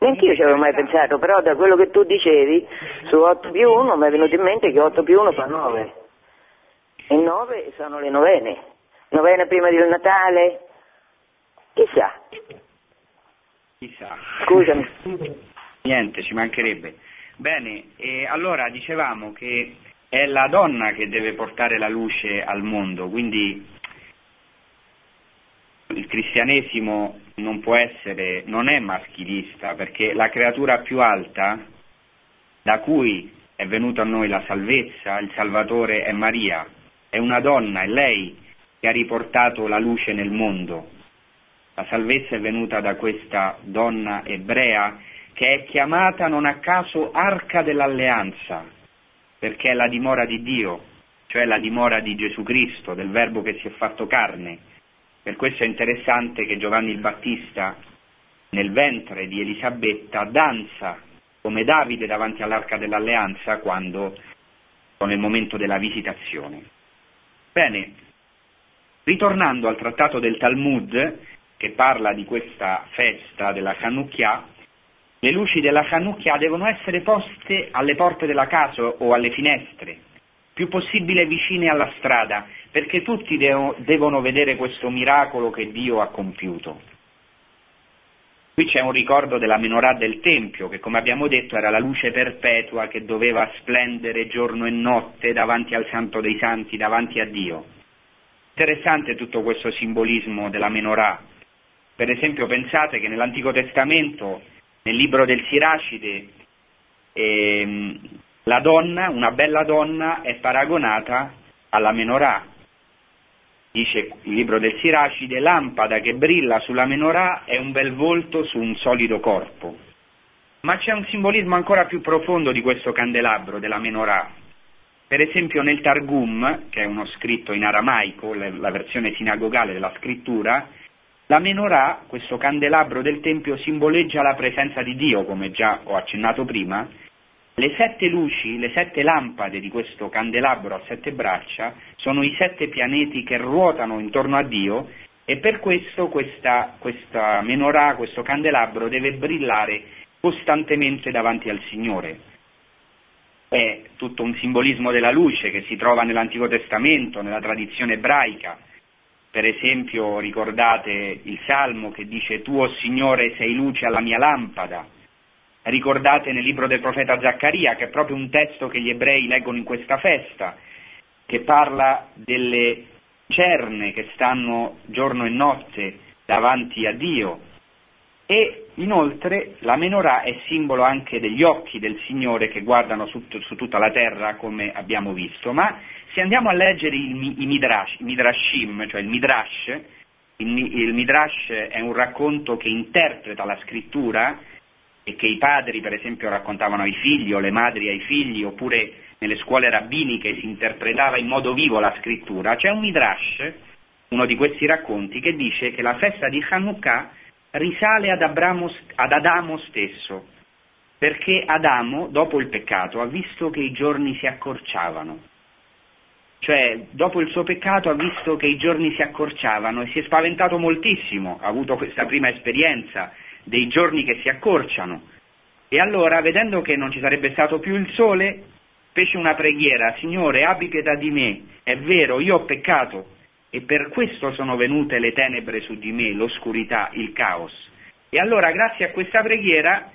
Neanch'io ci avevo mai pensato, però da quello che tu dicevi su 8 più 1 mi è venuto in mente che 8 più 1 fa 9 e 9 sono le novene, novene prima del Natale, chissà. Chissà. Scusami. Niente, ci mancherebbe. Bene, allora dicevamo che è la donna che deve portare la luce al mondo, quindi il cristianesimo non può essere, non è maschilista, perché la creatura più alta da cui è venuta a noi la salvezza, il Salvatore è Maria, è una donna, è lei che ha riportato la luce nel mondo. La salvezza è venuta da questa donna ebrea che è chiamata non a caso arca dell'alleanza, perché è la dimora di Dio, cioè la dimora di Gesù Cristo, del Verbo che si è fatto carne. Per questo è interessante che Giovanni il Battista, nel ventre di Elisabetta, danza come Davide davanti all'arca dell'alleanza quando sono nel momento della visitazione. Bene, ritornando al trattato del Talmud, che parla di questa festa della Hanukkah, le luci della Hanukkah devono essere poste alle porte della casa o alle finestre, più possibile vicine alla strada, perché tutti devo, devono vedere questo miracolo che Dio ha compiuto. Qui c'è un ricordo della menorah del Tempio, che come abbiamo detto era la luce perpetua che doveva splendere giorno e notte davanti al Santo dei Santi, davanti a Dio. Interessante tutto questo simbolismo della menorah. Per esempio pensate che nell'Antico Testamento nel libro del Siracide ehm, la donna, una bella donna, è paragonata alla menorah. Dice il libro del Siracide, lampada che brilla sulla menorah è un bel volto su un solido corpo. Ma c'è un simbolismo ancora più profondo di questo candelabro, della menorah. Per esempio nel Targum, che è uno scritto in aramaico, la versione sinagogale della scrittura, la menorah, questo candelabro del Tempio, simboleggia la presenza di Dio, come già ho accennato prima. Le sette luci, le sette lampade di questo candelabro a sette braccia sono i sette pianeti che ruotano intorno a Dio e per questo questa, questa menorah, questo candelabro deve brillare costantemente davanti al Signore. È tutto un simbolismo della luce che si trova nell'Antico Testamento, nella tradizione ebraica, per esempio ricordate il Salmo che dice Tu, o Signore, sei luce alla mia lampada. Ricordate nel libro del profeta Zaccaria, che è proprio un testo che gli ebrei leggono in questa festa, che parla delle cerne che stanno giorno e notte davanti a Dio. E inoltre la menorah è simbolo anche degli occhi del Signore che guardano su, su tutta la terra, come abbiamo visto, ma se andiamo a leggere i, i, midrash, midrashim, cioè il midrash, il, il midrash è un racconto che interpreta la scrittura e che i padri per esempio raccontavano ai figli o le madri ai figli oppure nelle scuole rabbiniche si interpretava in modo vivo la scrittura, c'è un midrash, uno di questi racconti, che dice che la festa di Hanukkah risale ad, Abramo, ad Adamo stesso, perché Adamo, dopo il peccato, ha visto che i giorni si accorciavano. Cioè dopo il suo peccato ha visto che i giorni si accorciavano e si è spaventato moltissimo, ha avuto questa prima esperienza dei giorni che si accorciano e allora vedendo che non ci sarebbe stato più il sole fece una preghiera, Signore abbi pietà di me, è vero io ho peccato e per questo sono venute le tenebre su di me, l'oscurità, il caos. E allora grazie a questa preghiera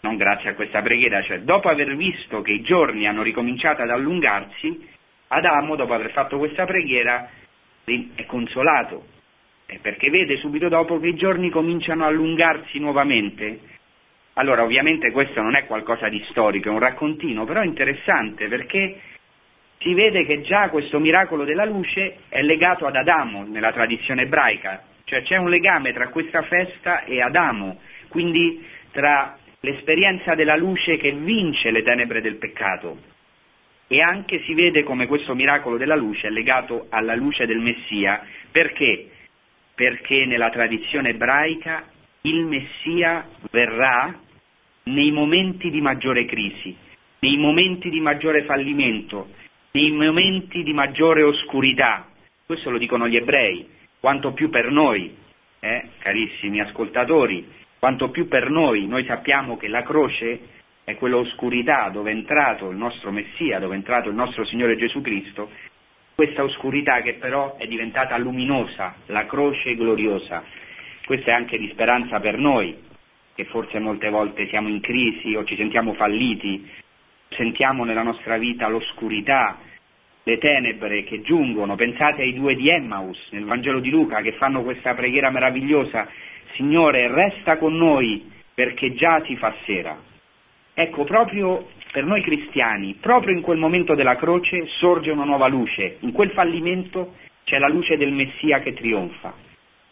non grazie a questa preghiera, cioè dopo aver visto che i giorni hanno ricominciato ad allungarsi, Adamo, dopo aver fatto questa preghiera, è consolato, perché vede subito dopo che i giorni cominciano a allungarsi nuovamente. Allora, ovviamente questo non è qualcosa di storico, è un raccontino, però interessante perché si vede che già questo miracolo della luce è legato ad Adamo nella tradizione ebraica, cioè c'è un legame tra questa festa e Adamo, quindi tra l'esperienza della luce che vince le tenebre del peccato. E anche si vede come questo miracolo della luce è legato alla luce del Messia. Perché? Perché nella tradizione ebraica il Messia verrà nei momenti di maggiore crisi, nei momenti di maggiore fallimento, nei momenti di maggiore oscurità. Questo lo dicono gli ebrei, quanto più per noi, eh, carissimi ascoltatori, quanto più per noi, noi sappiamo che la croce è quella oscurità dove è entrato il nostro Messia, dove è entrato il nostro Signore Gesù Cristo, questa oscurità che però è diventata luminosa, la croce gloriosa. Questa è anche di speranza per noi, che forse molte volte siamo in crisi o ci sentiamo falliti, sentiamo nella nostra vita l'oscurità, le tenebre che giungono. Pensate ai due di Emmaus nel Vangelo di Luca che fanno questa preghiera meravigliosa, Signore resta con noi perché già si fa sera. Ecco, proprio per noi cristiani, proprio in quel momento della croce sorge una nuova luce, in quel fallimento c'è la luce del Messia che trionfa.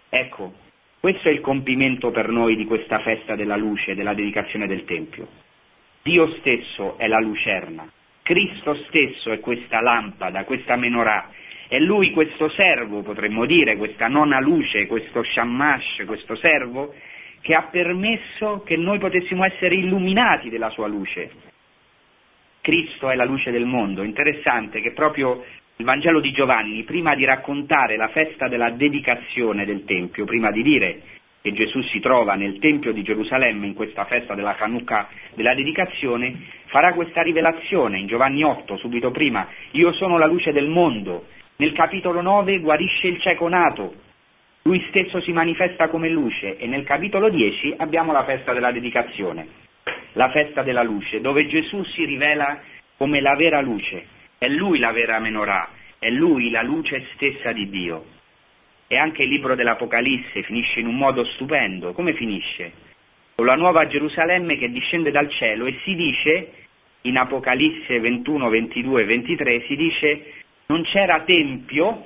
Ecco, questo è il compimento per noi di questa festa della luce, della dedicazione del Tempio. Dio stesso è la lucerna, Cristo stesso è questa lampada, questa menorà, è Lui questo servo, potremmo dire, questa nona luce, questo shamash, questo servo, che ha permesso che noi potessimo essere illuminati della sua luce. Cristo è la luce del mondo. Interessante che proprio il Vangelo di Giovanni, prima di raccontare la festa della dedicazione del Tempio, prima di dire che Gesù si trova nel Tempio di Gerusalemme in questa festa della Hanukkah della dedicazione, farà questa rivelazione in Giovanni 8, subito prima, io sono la luce del mondo. Nel capitolo 9 guarisce il cieco nato, lui stesso si manifesta come luce e nel capitolo 10 abbiamo la festa della dedicazione, la festa della luce, dove Gesù si rivela come la vera luce è lui la vera menorà, è lui la luce stessa di Dio. E anche il libro dell'Apocalisse finisce in un modo stupendo. Come finisce? Con la nuova Gerusalemme che discende dal cielo e si dice, in Apocalisse 21, 22 e 23, si dice non c'era tempio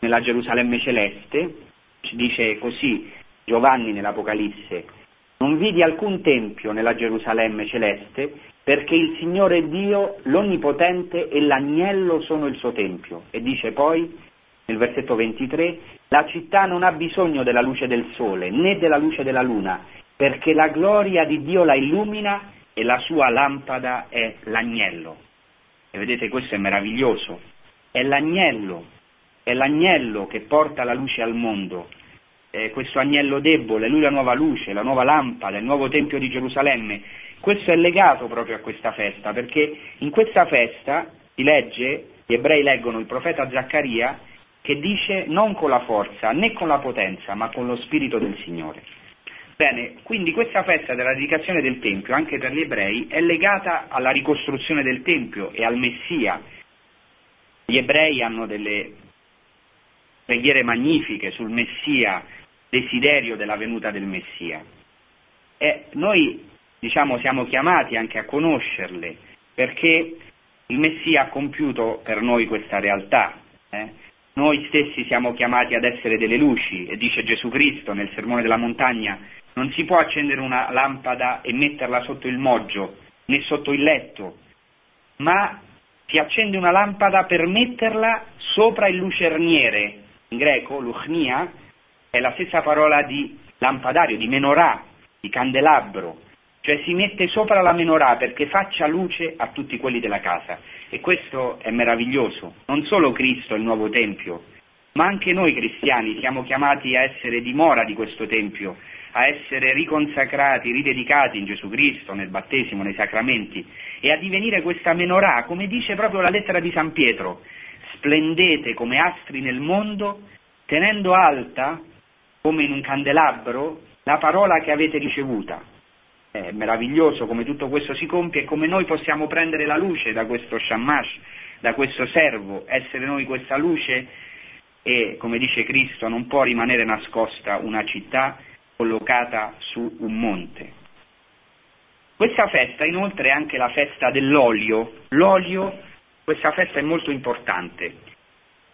nella Gerusalemme celeste, ci dice così Giovanni nell'Apocalisse, non vidi alcun tempio nella Gerusalemme celeste perché il Signore Dio, l'Onnipotente e l'Agnello sono il suo Tempio. E dice poi, nel versetto 23, la città non ha bisogno della luce del sole né della luce della luna, perché la gloria di Dio la illumina e la sua lampada è l'agnello. E vedete, questo è meraviglioso. È l'agnello, è l'agnello che porta la luce al mondo. Eh, questo agnello debole, lui la nuova luce, la nuova lampada, il nuovo Tempio di Gerusalemme questo è legato proprio a questa festa, perché in questa festa si legge, gli ebrei leggono il profeta Zaccaria, che dice non con la forza né con la potenza, ma con lo spirito del Signore. Bene, quindi questa festa della dedicazione del Tempio, anche per gli ebrei, è legata alla ricostruzione del Tempio e al Messia. Gli ebrei hanno delle preghiere magnifiche sul Messia, desiderio della venuta del Messia. E noi diciamo, siamo chiamati anche a conoscerle, perché il Messia ha compiuto per noi questa realtà. Eh? Noi stessi siamo chiamati ad essere delle luci e dice Gesù Cristo nel Sermone della Montagna, non si può accendere una lampada e metterla sotto il moggio né sotto il letto, ma si accende una lampada per metterla sopra il lucerniere, in greco luchnia è la stessa parola di lampadario, di menorà, di candelabro, cioè si mette sopra la menorà perché faccia luce a tutti quelli della casa. E questo è meraviglioso. Non solo Cristo è il nuovo Tempio, ma anche noi cristiani siamo chiamati a essere dimora di questo Tempio, a essere riconsacrati, ridedicati in Gesù Cristo, nel battesimo, nei sacramenti, e a divenire questa menorà, come dice proprio la lettera di San Pietro, splendete come astri nel mondo, tenendo alta, come in un candelabro, la parola che avete ricevuta è meraviglioso come tutto questo si compie e come noi possiamo prendere la luce da questo shamash, da questo servo, essere noi questa luce e, come dice Cristo, non può rimanere nascosta una città collocata su un monte. Questa festa inoltre è anche la festa dell'olio. L'olio, questa festa è molto importante.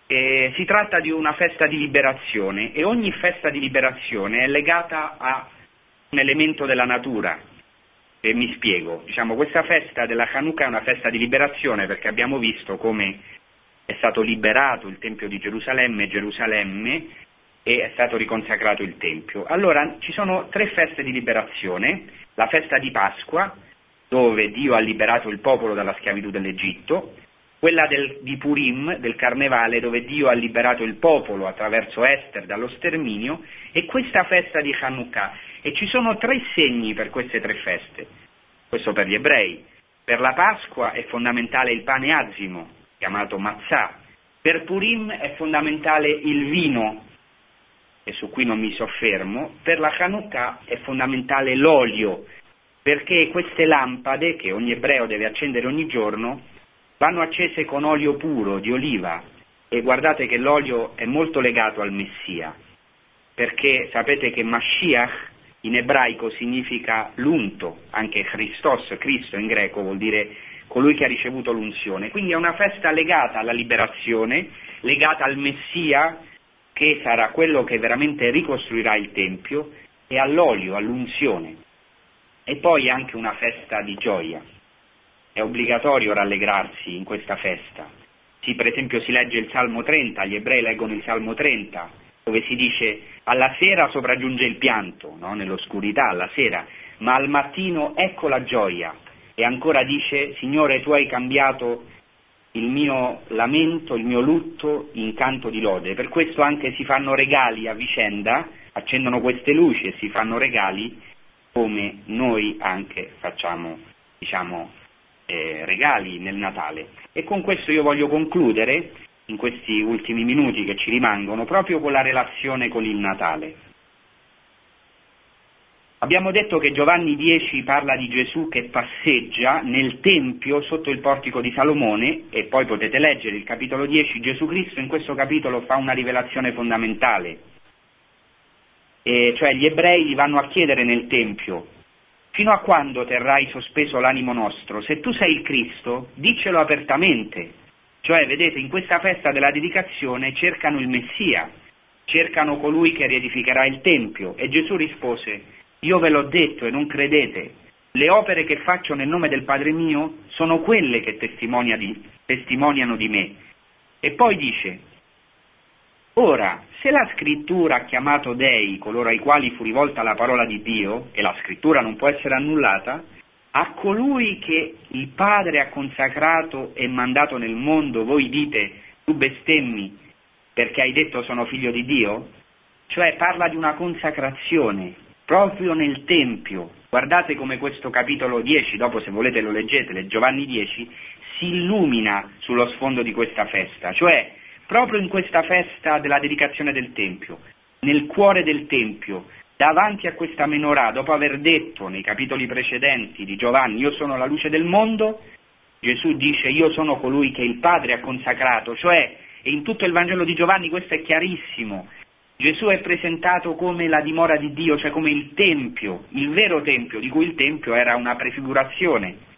E si tratta di una festa di liberazione e ogni festa di liberazione è legata a un elemento della natura. E mi spiego, diciamo, questa festa della Hanukkah è una festa di liberazione perché abbiamo visto come è stato liberato il Tempio di Gerusalemme, Gerusalemme e è stato riconsacrato il Tempio. Allora ci sono tre feste di liberazione, la festa di Pasqua, dove Dio ha liberato il popolo dalla schiavitù dell'Egitto, quella del, di Purim, del Carnevale, dove Dio ha liberato il popolo attraverso Esther dallo sterminio, e questa festa di Hanukkah. E ci sono tre segni per queste tre feste. Questo per gli ebrei. Per la Pasqua è fondamentale il pane azimo, chiamato matzah. Per Purim è fondamentale il vino, e su cui non mi soffermo. Per la Hanukkah è fondamentale l'olio, perché queste lampade, che ogni ebreo deve accendere ogni giorno, vanno accese con olio puro di oliva e guardate che l'olio è molto legato al Messia, perché sapete che Mashiach in ebraico significa l'unto, anche Christos, Cristo in greco vuol dire colui che ha ricevuto l'unzione, quindi è una festa legata alla liberazione, legata al Messia che sarà quello che veramente ricostruirà il Tempio e all'olio, all'unzione. E poi anche una festa di gioia. È obbligatorio rallegrarsi in questa festa. Sì, per esempio si legge il Salmo 30, gli ebrei leggono il Salmo 30, dove si dice alla sera sopraggiunge il pianto, no? nell'oscurità, alla sera, ma al mattino ecco la gioia. E ancora dice, Signore, tu hai cambiato il mio lamento, il mio lutto in canto di lode. Per questo anche si fanno regali a vicenda, accendono queste luci e si fanno regali come noi anche facciamo, diciamo, eh, regali nel Natale. E con questo io voglio concludere, in questi ultimi minuti che ci rimangono, proprio con la relazione con il Natale. Abbiamo detto che Giovanni 10 parla di Gesù che passeggia nel Tempio sotto il portico di Salomone e poi potete leggere il capitolo 10, Gesù Cristo in questo capitolo fa una rivelazione fondamentale, e cioè gli ebrei gli vanno a chiedere nel Tempio Fino a quando terrai sospeso l'animo nostro? Se tu sei il Cristo, diccelo apertamente. Cioè, vedete, in questa festa della dedicazione cercano il Messia, cercano colui che riedificherà il Tempio. E Gesù rispose, io ve l'ho detto e non credete. Le opere che faccio nel nome del Padre mio sono quelle che di, testimoniano di me. E poi dice, Ora, se la scrittura ha chiamato dei coloro ai quali fu rivolta la parola di Dio, e la scrittura non può essere annullata, a colui che il Padre ha consacrato e mandato nel mondo, voi dite, tu bestemmi perché hai detto sono figlio di Dio? Cioè parla di una consacrazione proprio nel Tempio. Guardate come questo capitolo 10, dopo se volete lo leggete, Giovanni 10, si illumina sullo sfondo di questa festa, cioè proprio in questa festa della dedicazione del Tempio, nel cuore del Tempio, davanti a questa menorah, dopo aver detto nei capitoli precedenti di Giovanni, io sono la luce del mondo, Gesù dice io sono colui che il Padre ha consacrato, cioè, e in tutto il Vangelo di Giovanni questo è chiarissimo, Gesù è presentato come la dimora di Dio, cioè come il Tempio, il vero Tempio, di cui il Tempio era una prefigurazione.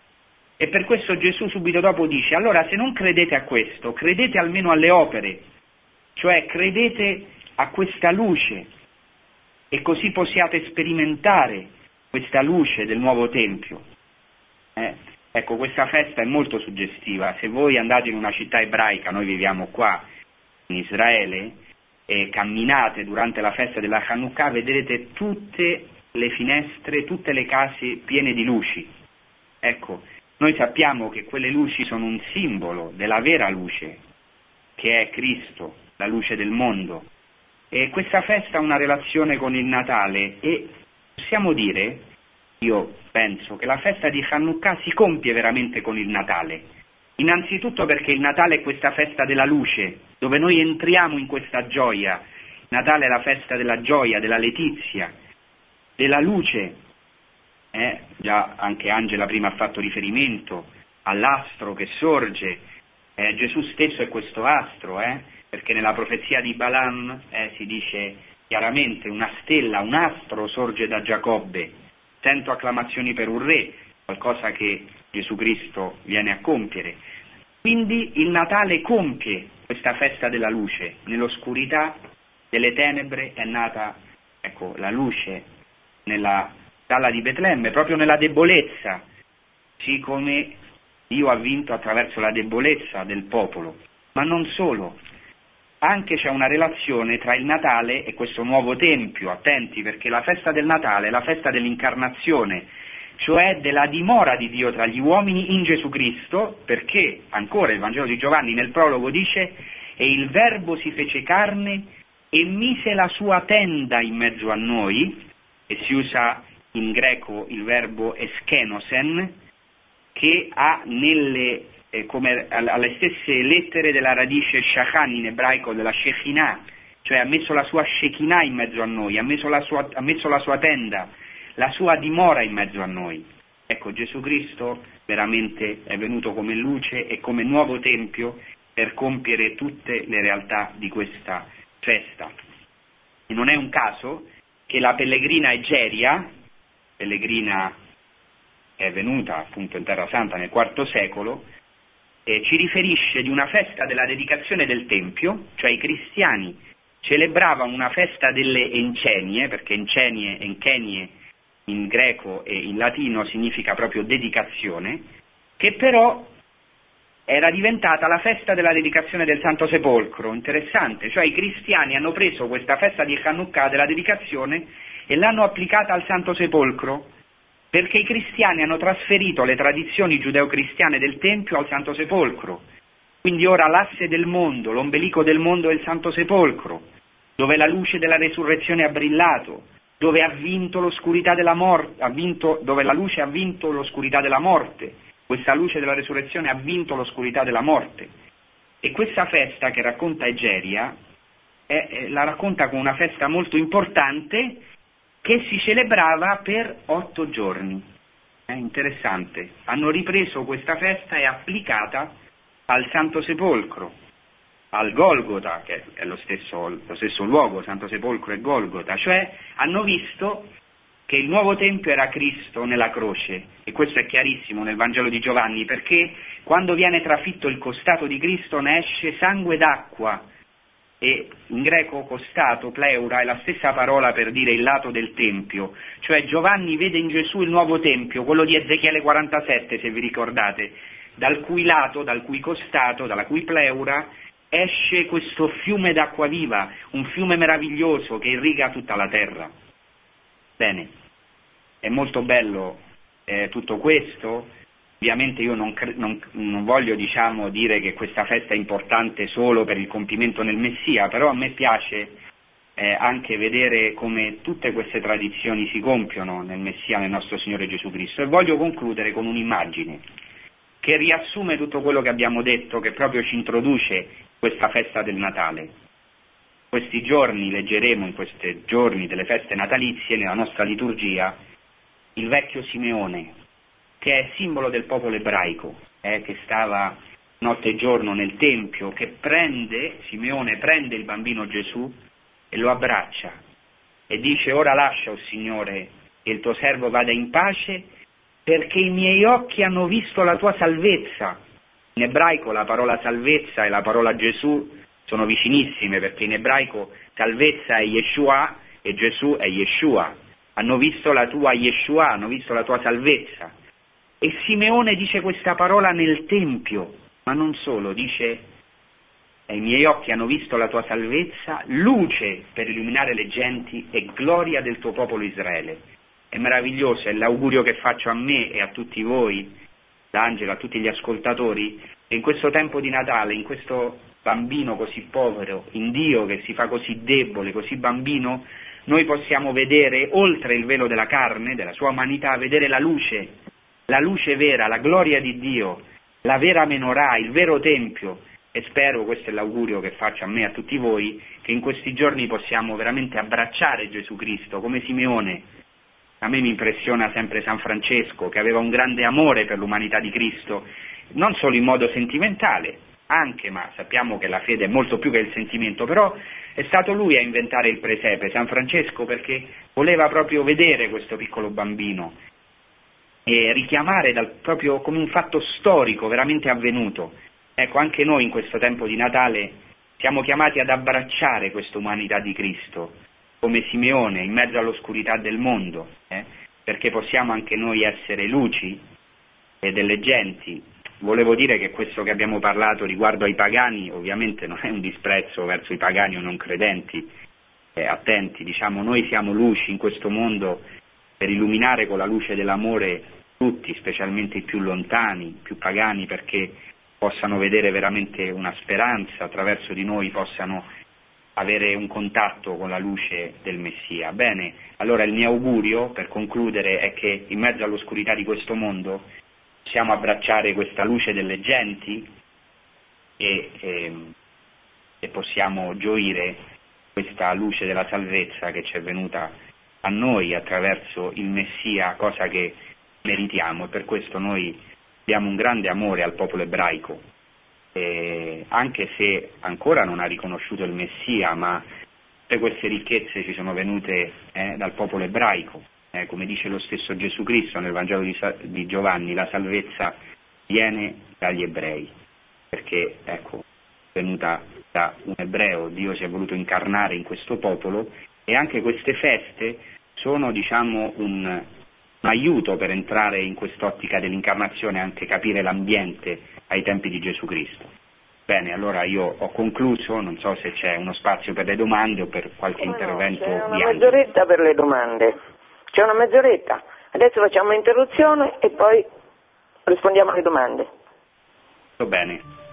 E per questo Gesù subito dopo dice, allora se non credete a questo, credete almeno alle opere, cioè credete a questa luce e così possiate sperimentare questa luce del nuovo Tempio. Eh? Ecco, questa festa è molto suggestiva. Se voi andate in una città ebraica, noi viviamo qua in Israele, e camminate durante la festa della Hanukkah, vedrete tutte le finestre, tutte le case piene di luci. Ecco, noi sappiamo che quelle luci sono un simbolo della vera luce, che è Cristo, la luce del mondo. E questa festa ha una relazione con il Natale e possiamo dire, io penso, che la festa di Hanukkah si compie veramente con il Natale. Innanzitutto perché il Natale è questa festa della luce, dove noi entriamo in questa gioia. Natale è la festa della gioia, della letizia, della luce, eh, già anche Angela prima ha fatto riferimento all'astro che sorge, eh, Gesù stesso è questo astro, eh, perché nella profezia di Balaam eh, si dice chiaramente una stella, un astro sorge da Giacobbe, sento acclamazioni per un re, qualcosa che Gesù Cristo viene a compiere. Quindi il Natale compie questa festa della luce, nell'oscurità delle tenebre è nata ecco, la luce nella stalla di Betlemme, proprio nella debolezza, sì come Dio ha vinto attraverso la debolezza del popolo. Ma non solo, anche c'è una relazione tra il Natale e questo nuovo Tempio, attenti perché la festa del Natale è la festa dell'incarnazione, cioè della dimora di Dio tra gli uomini in Gesù Cristo, perché ancora il Vangelo di Giovanni nel prologo dice e il Verbo si fece carne e mise la sua tenda in mezzo a noi, e si usa in greco il verbo eschenosen, che ha nelle, eh, come alle stesse lettere della radice shachan in ebraico della Shekinah, cioè ha messo la sua Shekinah in mezzo a noi, ha messo la sua, ha messo la sua tenda, la sua dimora in mezzo a noi. Ecco, Gesù Cristo veramente è venuto come luce e come nuovo tempio per compiere tutte le realtà di questa festa. E non è un caso che la pellegrina Egeria, pellegrina è venuta appunto in Terra Santa nel IV secolo, eh, ci riferisce di una festa della dedicazione del Tempio, cioè i cristiani celebravano una festa delle encenie, perché encenie, enchenie in greco e in latino significa proprio dedicazione, che però era diventata la festa della dedicazione del Santo Sepolcro, interessante, cioè i cristiani hanno preso questa festa di Hanukkah della dedicazione e l'hanno applicata al Santo Sepolcro, perché i cristiani hanno trasferito le tradizioni giudeo-cristiane del Tempio al Santo Sepolcro. Quindi ora l'asse del mondo, l'ombelico del mondo è il Santo Sepolcro, dove la luce della resurrezione ha brillato, dove, ha morte, vinto, dove la luce ha vinto l'oscurità della morte, questa luce della resurrezione ha vinto l'oscurità della morte. E questa festa che racconta Egeria è, la racconta come una festa molto importante che si celebrava per otto giorni. È interessante. Hanno ripreso questa festa e applicata al Santo Sepolcro, al Golgota, che è lo stesso, lo stesso luogo, Santo Sepolcro e Golgota, cioè hanno visto che il nuovo Tempio era Cristo nella croce, e questo è chiarissimo nel Vangelo di Giovanni, perché quando viene trafitto il costato di Cristo ne esce sangue d'acqua, e in greco costato, pleura, è la stessa parola per dire il lato del Tempio, cioè Giovanni vede in Gesù il nuovo Tempio, quello di Ezechiele 47 se vi ricordate, dal cui lato, dal cui costato, dalla cui pleura esce questo fiume d'acqua viva, un fiume meraviglioso che irriga tutta la terra. Bene, è molto bello eh, tutto questo, ovviamente io non, non, non voglio diciamo, dire che questa festa è importante solo per il compimento nel Messia, però a me piace eh, anche vedere come tutte queste tradizioni si compiono nel Messia, nel nostro Signore Gesù Cristo. E voglio concludere con un'immagine che riassume tutto quello che abbiamo detto, che proprio ci introduce questa festa del Natale questi giorni leggeremo in questi giorni delle feste natalizie nella nostra liturgia il vecchio Simeone, che è simbolo del popolo ebraico, eh, che stava notte e giorno nel Tempio, che prende, Simeone prende il bambino Gesù e lo abbraccia e dice ora lascia, o oh Signore, che il tuo servo vada in pace perché i miei occhi hanno visto la tua salvezza. In ebraico la parola salvezza e la parola Gesù sono vicinissime perché in ebraico salvezza è Yeshua e Gesù è Yeshua. Hanno visto la tua Yeshua, hanno visto la tua salvezza. E Simeone dice questa parola nel Tempio, ma non solo, dice i miei occhi hanno visto la tua salvezza, luce per illuminare le genti e gloria del tuo popolo Israele. È meraviglioso, è l'augurio che faccio a me e a tutti voi, da Angelo, a tutti gli ascoltatori, che in questo tempo di Natale, in questo bambino così povero, in Dio che si fa così debole, così bambino, noi possiamo vedere oltre il velo della carne, della sua umanità, vedere la luce, la luce vera, la gloria di Dio, la vera menorà, il vero Tempio. E spero, questo è l'augurio che faccio a me e a tutti voi, che in questi giorni possiamo veramente abbracciare Gesù Cristo come Simeone. A me mi impressiona sempre San Francesco, che aveva un grande amore per l'umanità di Cristo, non solo in modo sentimentale, anche, ma sappiamo che la fede è molto più che il sentimento, però è stato lui a inventare il presepe, San Francesco, perché voleva proprio vedere questo piccolo bambino e richiamare dal, proprio come un fatto storico veramente avvenuto. Ecco, anche noi in questo tempo di Natale siamo chiamati ad abbracciare questa umanità di Cristo, come Simeone in mezzo all'oscurità del mondo. Eh? perché possiamo anche noi essere luci e delle genti. Volevo dire che questo che abbiamo parlato riguardo ai pagani ovviamente non è un disprezzo verso i pagani o non credenti, eh, attenti, diciamo noi siamo luci in questo mondo per illuminare con la luce dell'amore tutti, specialmente i più lontani, i più pagani, perché possano vedere veramente una speranza, attraverso di noi possano avere un contatto con la luce del Messia. Bene, allora il mio augurio, per concludere, è che in mezzo all'oscurità di questo mondo possiamo abbracciare questa luce delle genti e, e, ehm, e possiamo gioire questa luce della salvezza che ci è venuta a noi attraverso il Messia, cosa che meritiamo e per questo noi abbiamo un grande amore al popolo ebraico, eh, anche se ancora non ha riconosciuto il Messia, ma tutte queste ricchezze ci sono venute eh, dal popolo ebraico, eh, come dice lo stesso Gesù Cristo nel Vangelo di, di, Giovanni, la salvezza viene dagli ebrei, perché ecco, venuta da un ebreo, Dio si è voluto incarnare in questo popolo e anche queste feste sono diciamo un, aiuto per entrare in quest'ottica dell'incarnazione e anche capire l'ambiente ai tempi di Gesù Cristo. Bene, allora io ho concluso, non so se c'è uno spazio per le domande o per qualche Come intervento. No, c'è una mezz'oretta per le domande, c'è una mezz'oretta. Adesso facciamo un'interruzione e poi rispondiamo alle domande. Va bene.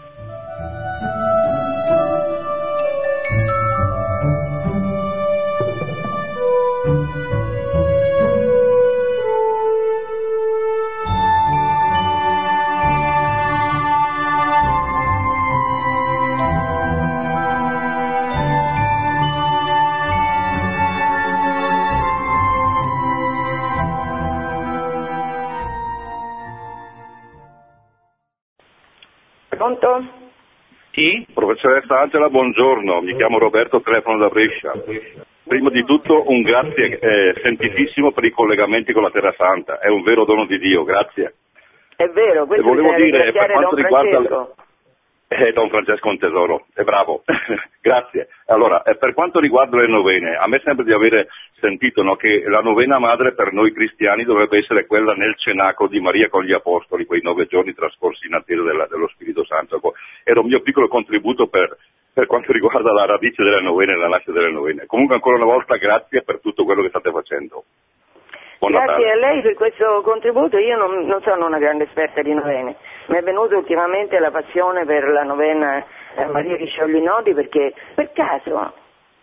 Professoressa Angela, buongiorno, mi chiamo Roberto, telefono da Brescia. Prima di tutto un grazie eh, sentitissimo per i collegamenti con la Terra Santa, è un vero dono di Dio, grazie. È vero, questo volevo dire, per quanto riguarda... Francesco. Eh, Don Francesco un tesoro, è bravo, grazie. Allora, eh, per quanto riguarda le novene, a me sembra di avere sentito no, che la novena madre per noi cristiani dovrebbe essere quella nel cenacolo di Maria con gli Apostoli, quei nove giorni trascorsi in attesa della, dello Spirito Santo. Ecco, era un mio piccolo contributo per, per quanto riguarda la radice delle novene e la nascita delle novene. Comunque ancora una volta grazie per tutto quello che state facendo. Grazie a lei per questo contributo, io non, non, sono una grande esperta di novene, mi è venuta ultimamente la passione per la novena a Maria che scioglie i nodi perché per caso,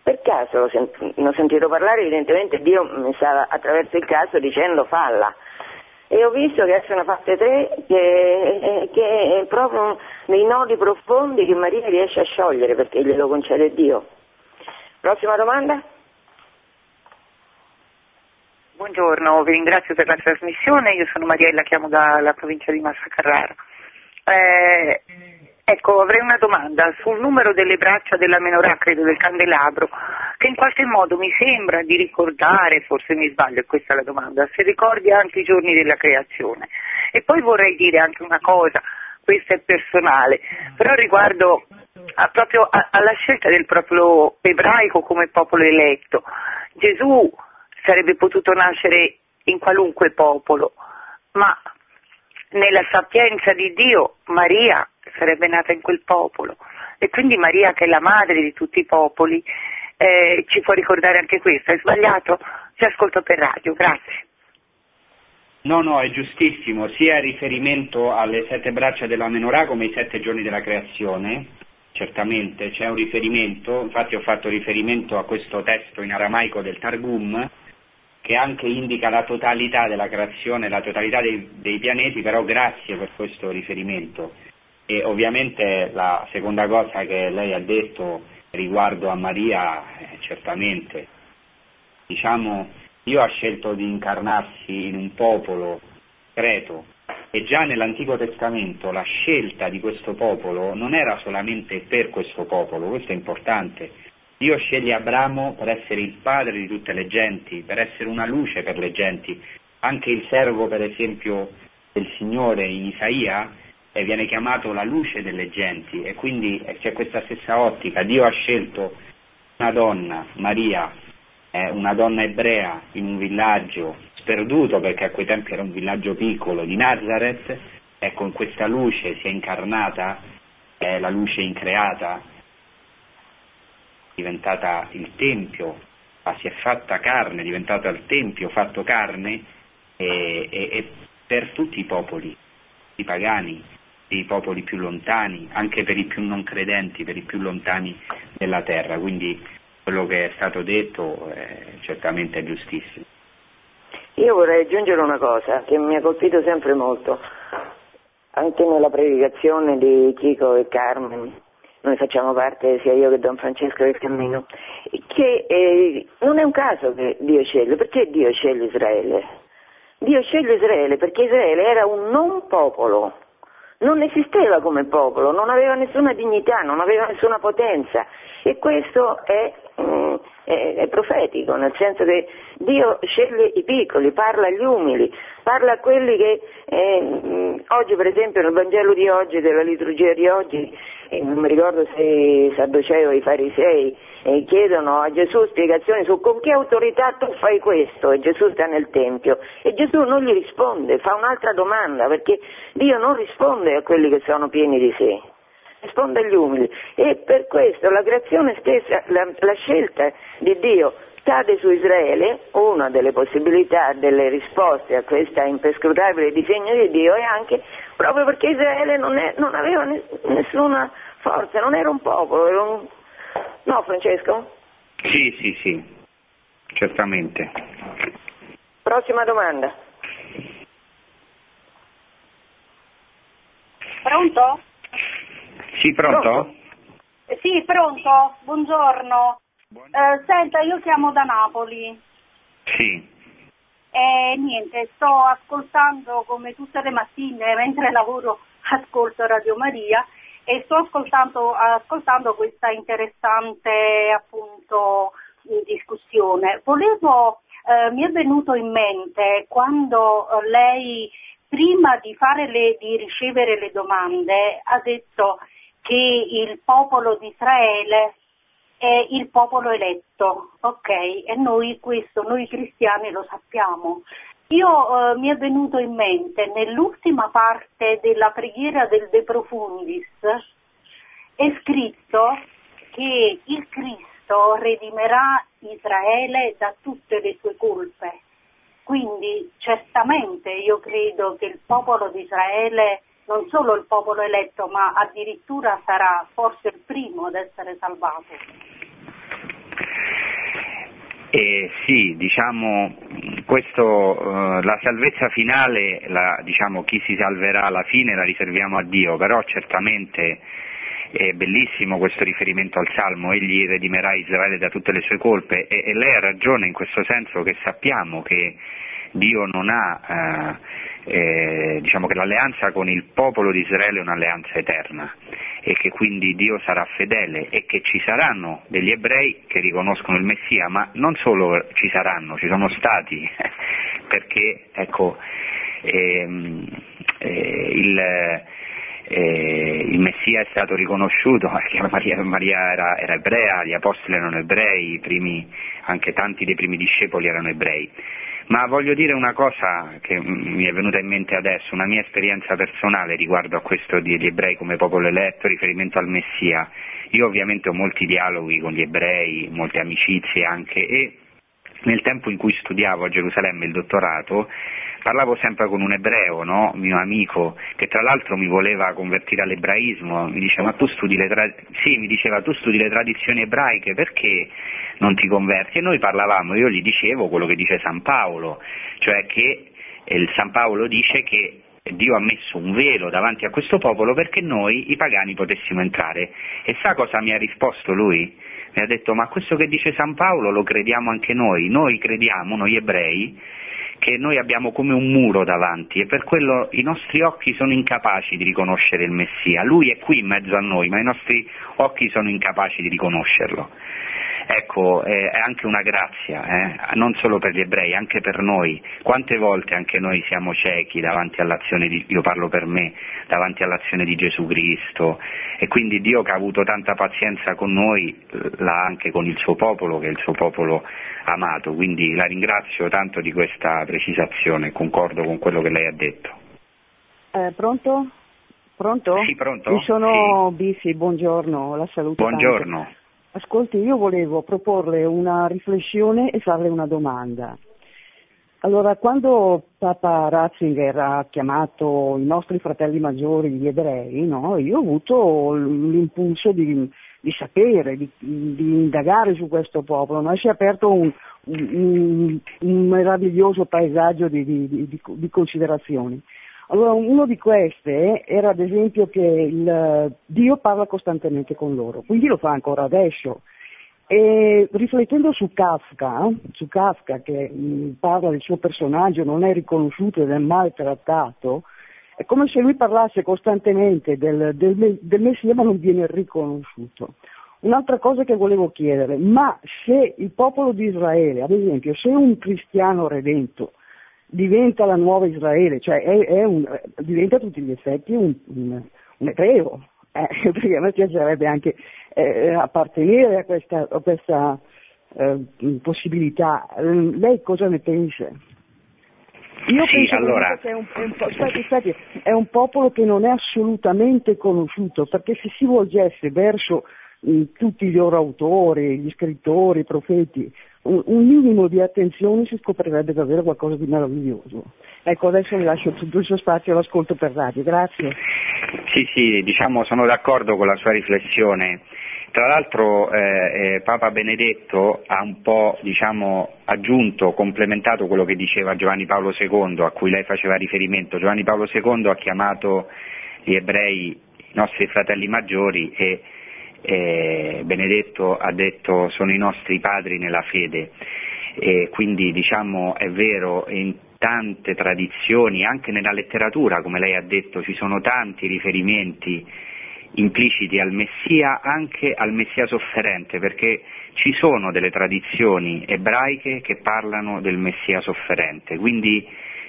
per caso ne ho sentito parlare, evidentemente Dio mi stava attraverso il caso dicendo falla e ho visto che sono fatte tre che, che è proprio nei nodi profondi che Maria riesce a sciogliere perché glielo concede Dio. Prossima domanda? Buongiorno, vi ringrazio per la trasmissione, io sono Mariella, chiamo dalla provincia di Massa Carrara. Eh, ecco, avrei una domanda sul numero delle braccia della menorah, credo del candelabro, che in qualche modo mi sembra di ricordare, forse mi sbaglio, è questa la domanda, se ricordi anche i giorni della creazione. E poi vorrei dire anche una cosa, questa è personale, però riguardo a proprio a, alla scelta del popolo ebraico come popolo eletto. Gesù sarebbe potuto nascere in qualunque popolo, ma nella sapienza di Dio Maria sarebbe nata in quel popolo. E quindi Maria che è la madre di tutti i popoli eh, ci può ricordare anche questo, è sbagliato? Ci ascolto per radio, grazie. No, no, è giustissimo, sia il riferimento alle sette braccia della menorah come ai sette giorni della creazione, certamente c'è un riferimento, infatti ho fatto riferimento a questo testo in aramaico del Targum, che anche indica la totalità della creazione, la totalità dei, dei pianeti, però grazie per questo riferimento. E ovviamente la seconda cosa che lei ha detto riguardo a Maria, eh, certamente, diciamo, Dio ha scelto di incarnarsi in un popolo creto e già nell'Antico Testamento la scelta di questo popolo non era solamente per questo popolo, questo è importante, Dio sceglie Abramo per essere il padre di tutte le genti, per essere una luce per le genti. Anche il servo, per esempio, del Signore in Isaia eh, viene chiamato la luce delle genti e quindi eh, c'è questa stessa ottica. Dio ha scelto una donna, Maria, eh, una donna ebrea in un villaggio sperduto perché a quei tempi era un villaggio piccolo di Nazareth, ecco in questa luce si è incarnata, è la luce increata, diventata il Tempio, si è fatta carne, è diventata il Tempio fatto carne e, e, e per tutti i popoli, i pagani, i popoli più lontani, anche per i più non credenti, per i più lontani della terra. Quindi quello che è stato detto è certamente giustissimo. Io vorrei aggiungere una cosa che mi ha colpito sempre molto, anche nella predicazione di Chico e Carmen, noi facciamo parte sia io che Don Francesco del Cammino, che eh, non è un caso che Dio sceglie, perché Dio sceglie Israele? Dio sceglie Israele perché Israele era un non popolo, non esisteva come popolo, non aveva nessuna dignità, non aveva nessuna potenza e questo è, è, è, profetico, nel senso che Dio sceglie i piccoli, parla agli umili, parla a quelli che eh, oggi per esempio nel Vangelo di oggi, della liturgia di oggi, eh, non mi ricordo se i Sadducei o i Farisei, eh, chiedono a Gesù spiegazioni su con che autorità tu fai questo e Gesù sta nel Tempio e Gesù non gli risponde, fa un'altra domanda perché Dio non risponde a quelli che sono pieni di sé, risponde agli umili e per questo la creazione stessa, la, la scelta di Dio cade su Israele, una delle possibilità, delle risposte a questa imperscrutabile disegno di Dio è anche proprio perché Israele non, è, non aveva nessuna forza, non era un popolo, era un No, Francesco? Sì, sì, sì, certamente. Prossima domanda. Pronto? Sì, pronto? pronto? Sì, pronto, buongiorno. Eh, senta, io chiamo da Napoli. Sì. E niente, sto ascoltando come tutte le mattine mentre lavoro, ascolto Radio Maria e sto ascoltando, ascoltando questa interessante appunto discussione. Volevo, eh, mi è venuto in mente quando eh, lei prima di, le, di ricevere le domande ha detto che il popolo di Israele è il popolo eletto, ok? E noi questo, noi cristiani lo sappiamo. Io eh, mi è venuto in mente nell'ultima parte della preghiera del De Profundis è scritto che il Cristo redimerà Israele da tutte le sue colpe. Quindi certamente io credo che il popolo di Israele, non solo il popolo eletto, ma addirittura sarà forse il primo ad essere salvato. Eh, sì, diciamo, questo, eh, la salvezza finale, la, diciamo, chi si salverà alla fine la riserviamo a Dio, però certamente è bellissimo questo riferimento al Salmo, egli redimerà Israele da tutte le sue colpe e, e lei ha ragione in questo senso che sappiamo che Dio non ha, eh, eh, diciamo che l'alleanza con il popolo di Israele è un'alleanza eterna e che quindi Dio sarà fedele e che ci saranno degli ebrei che riconoscono il Messia, ma non solo ci saranno, ci sono stati, perché ecco, ehm, eh, il, eh, il, Messia è stato riconosciuto, perché Maria, Maria era, era, ebrea, gli apostoli erano ebrei, primi, anche tanti dei primi discepoli erano ebrei. Ma voglio dire una cosa che mi è venuta in mente adesso, una mia esperienza personale riguardo a questo degli ebrei come popolo eletto, riferimento al Messia. Io ovviamente ho molti dialoghi con gli ebrei, molte amicizie anche e nel tempo in cui studiavo a Gerusalemme il dottorato parlavo sempre con un ebreo, no? mio amico, che tra l'altro mi voleva convertire all'ebraismo, mi diceva tra... sì, mi diceva, tu studi le tradizioni ebraiche, perché non ti converti? E noi parlavamo, io gli dicevo quello che dice San Paolo, cioè che il San Paolo dice che Dio ha messo un velo davanti a questo popolo perché noi, i pagani, potessimo entrare. E sa cosa mi ha risposto lui? Mi ha detto, ma questo che dice San Paolo lo crediamo anche noi, noi crediamo, noi ebrei, che noi abbiamo come un muro davanti e per quello i nostri occhi sono incapaci di riconoscere il Messia. Lui è qui in mezzo a noi, ma i nostri occhi sono incapaci di riconoscerlo. Ecco, è anche una grazia, eh? non solo per gli ebrei, anche per noi. Quante volte anche noi siamo ciechi davanti all'azione di, io parlo per me, davanti all'azione di Gesù Cristo e quindi Dio che ha avuto tanta pazienza con noi l'ha anche con il suo popolo, che è il suo popolo amato. Quindi la ringrazio tanto di questa precisazione, concordo con quello che lei ha detto. Eh, pronto? Pronto? Sì, pronto? Io sono Sì. Bifi, buongiorno, la saluto. Buongiorno. tanto. Ascolti, io volevo proporle una riflessione e farle una domanda. Allora, quando Papa Ratzinger ha chiamato i nostri fratelli maggiori, gli ebrei, no, io ho avuto l'impulso di, di sapere, di, di indagare su questo popolo, no, si è aperto un, un- un meraviglioso paesaggio di- di considerazioni. Allora, uno di queste era ad esempio che il, Dio parla costantemente con loro, quindi lo fa ancora adesso. E riflettendo su Kafka, su Kafka che mh, parla del suo personaggio, non è riconosciuto ed è maltrattato, è come se lui parlasse costantemente del, del, del Messia ma non viene riconosciuto. Un'altra cosa che volevo chiedere, ma se il popolo di Israele, ad esempio, se un cristiano redento diventa la nuova Israele, cioè è, è un- diventa a tutti gli effetti un, un- un ebreo, eh, perché a me piacerebbe anche eh, appartenere a questa, a questa eh, possibilità. Lei cosa ne pensa? Io Sì, penso allora- che è un, è un aspetti, aspetti, è un popolo che non è assolutamente conosciuto, perché se si volgesse verso tutti i loro autori, gli scrittori, i profeti, un, un minimo di attenzione si scoprirebbe davvero qualcosa di meraviglioso. Ecco, adesso vi lascio tutto il suo spazio all'ascolto per radio, grazie. Sì, sì, diciamo sono d'accordo con la sua riflessione. Tra l'altro eh, eh, Papa Benedetto ha un po' diciamo, aggiunto, complementato quello che diceva Giovanni Paolo II, a cui lei faceva riferimento. Giovanni Paolo II ha chiamato gli ebrei i nostri fratelli maggiori e eh, Benedetto ha detto sono i nostri padri nella fede. E quindi diciamo è vero, in tante tradizioni, anche nella letteratura, come lei ha detto, ci sono tanti riferimenti impliciti al Messia, anche al Messia sofferente, perché ci sono delle tradizioni ebraiche che parlano del Messia sofferente, quindi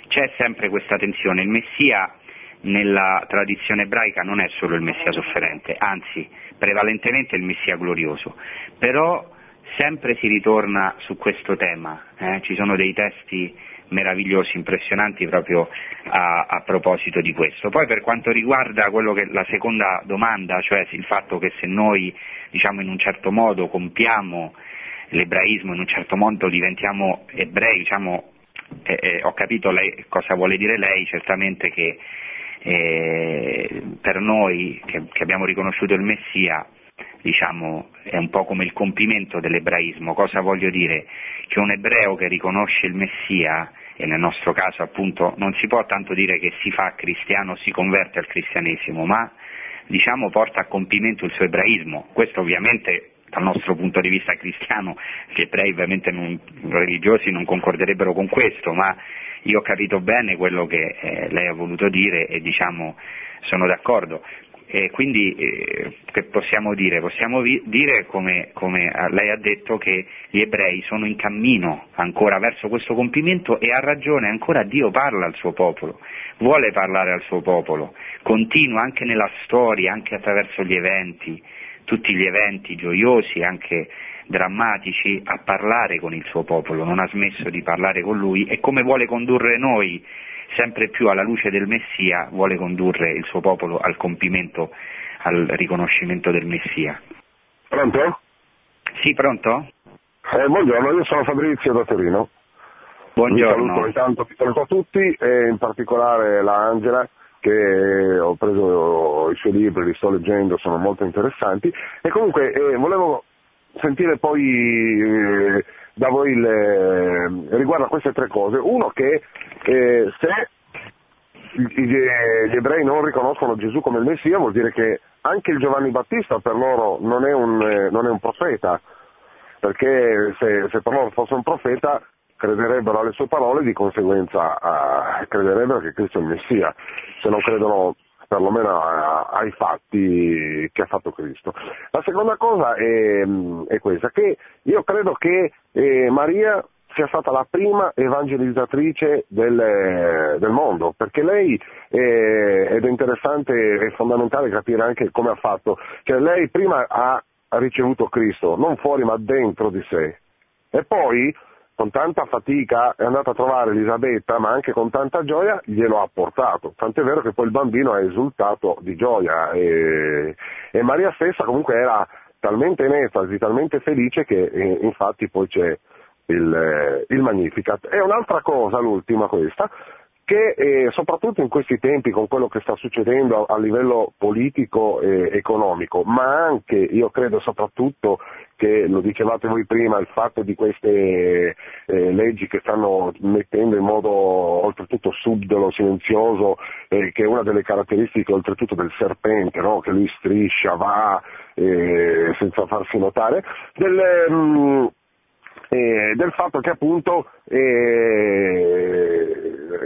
c'è sempre questa tensione. Il Messia nella tradizione ebraica non è solo il Messia sofferente, anzi prevalentemente il Messia glorioso, però sempre si ritorna su questo tema, eh, ci sono dei testi meravigliosi, impressionanti proprio a, a proposito di questo. Poi per quanto riguarda che, la seconda domanda, cioè il fatto che se noi diciamo in un certo modo compiamo l'ebraismo, in un certo modo diventiamo ebrei, diciamo, eh, eh, ho capito lei, cosa vuole dire lei, certamente che eh, per noi che, che abbiamo riconosciuto il Messia diciamo, è un po' come il compimento dell'ebraismo. Cosa voglio dire? Che un ebreo che riconosce il Messia, e nel nostro caso appunto non si può tanto dire che si fa cristiano, si converte al cristianesimo, ma diciamo porta a compimento il suo ebraismo. Questo ovviamente dal nostro punto di vista cristiano, gli ebrei ovviamente non, religiosi non concorderebbero con questo, ma io ho capito bene quello che eh, lei ha voluto dire e diciamo sono d'accordo. E quindi eh, che possiamo dire? Possiamo vi- dire, come, come lei ha detto, che gli ebrei sono in cammino ancora verso questo compimento e ha ragione, ancora Dio parla al suo popolo, vuole parlare al suo popolo, continua anche nella storia, anche attraverso gli eventi, tutti gli eventi gioiosi, anche drammatici, a parlare con il suo popolo, non ha smesso di parlare con lui e come vuole condurre noi sempre più alla luce del Messia, vuole condurre il suo popolo al compimento, al riconoscimento del Messia. Pronto? Sì, pronto? Eh, buongiorno, io sono Fabrizio da Torino. Buongiorno. Vi saluto intanto, vi saluto a tutti e in particolare la Angela che ho preso i suoi libri, li sto leggendo, sono molto interessanti e comunque eh, volevo sentire poi eh, da voi il, eh, riguardo a queste tre cose. Uno che eh, se gli, gli ebrei non riconoscono Gesù come il Messia vuol dire che anche il Giovanni Battista per loro non è un, eh, non è un profeta, perché se, se per loro fosse un profeta crederebbero alle sue parole e di conseguenza ah, crederebbero che Cristo è il Messia. Se non credono perlomeno a- ai fatti che ha fatto Cristo. La seconda cosa è, è questa, che io credo che eh, Maria sia stata la prima evangelizzatrice del, del mondo, perché lei, eh, ed è interessante e fondamentale capire anche come ha fatto, cioè lei prima ha ricevuto Cristo, non fuori ma dentro di sé, e poi con tanta fatica è andata a trovare Elisabetta, ma anche con tanta gioia glielo ha portato. Tant'è vero che poi il bambino ha esultato di gioia e, e Maria stessa comunque era talmente in estasi, talmente felice che eh, infatti poi c'è il, eh, il Magnificat. E un'altra cosa, l'ultima questa, che eh, soprattutto in questi tempi con quello che sta succedendo a, a livello politico e economico, ma anche io credo soprattutto che lo dicevate voi prima, il fatto di queste eh, leggi che stanno mettendo in modo oltretutto subdolo, silenzioso, eh, che è una delle caratteristiche oltretutto del serpente, no? che lui striscia, va eh, senza farsi notare, del, mm, eh, del fatto che appunto eh,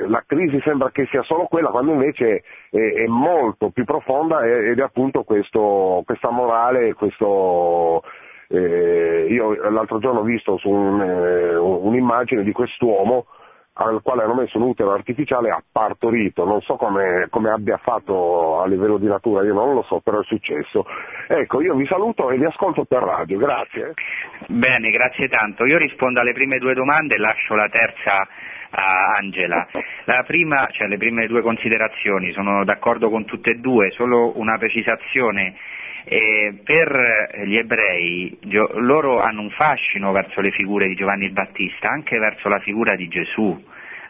la crisi sembra che sia solo quella, quando invece è, è molto più profonda ed è appunto questo, questa morale, questo, eh, io l'altro giorno ho visto un, eh, un'immagine di quest'uomo al quale hanno messo un utero artificiale ha partorito, non so come, come, abbia fatto a livello di natura, io non lo so, però è successo. Ecco, io vi saluto e vi ascolto per radio, grazie. Bene, grazie tanto. Io rispondo alle prime due domande e lascio la terza a Angela. La prima, cioè le prime due considerazioni, sono d'accordo con tutte e due, solo una precisazione. Eh, per gli ebrei loro hanno un fascino verso le figure di Giovanni Battista, anche verso la figura di Gesù,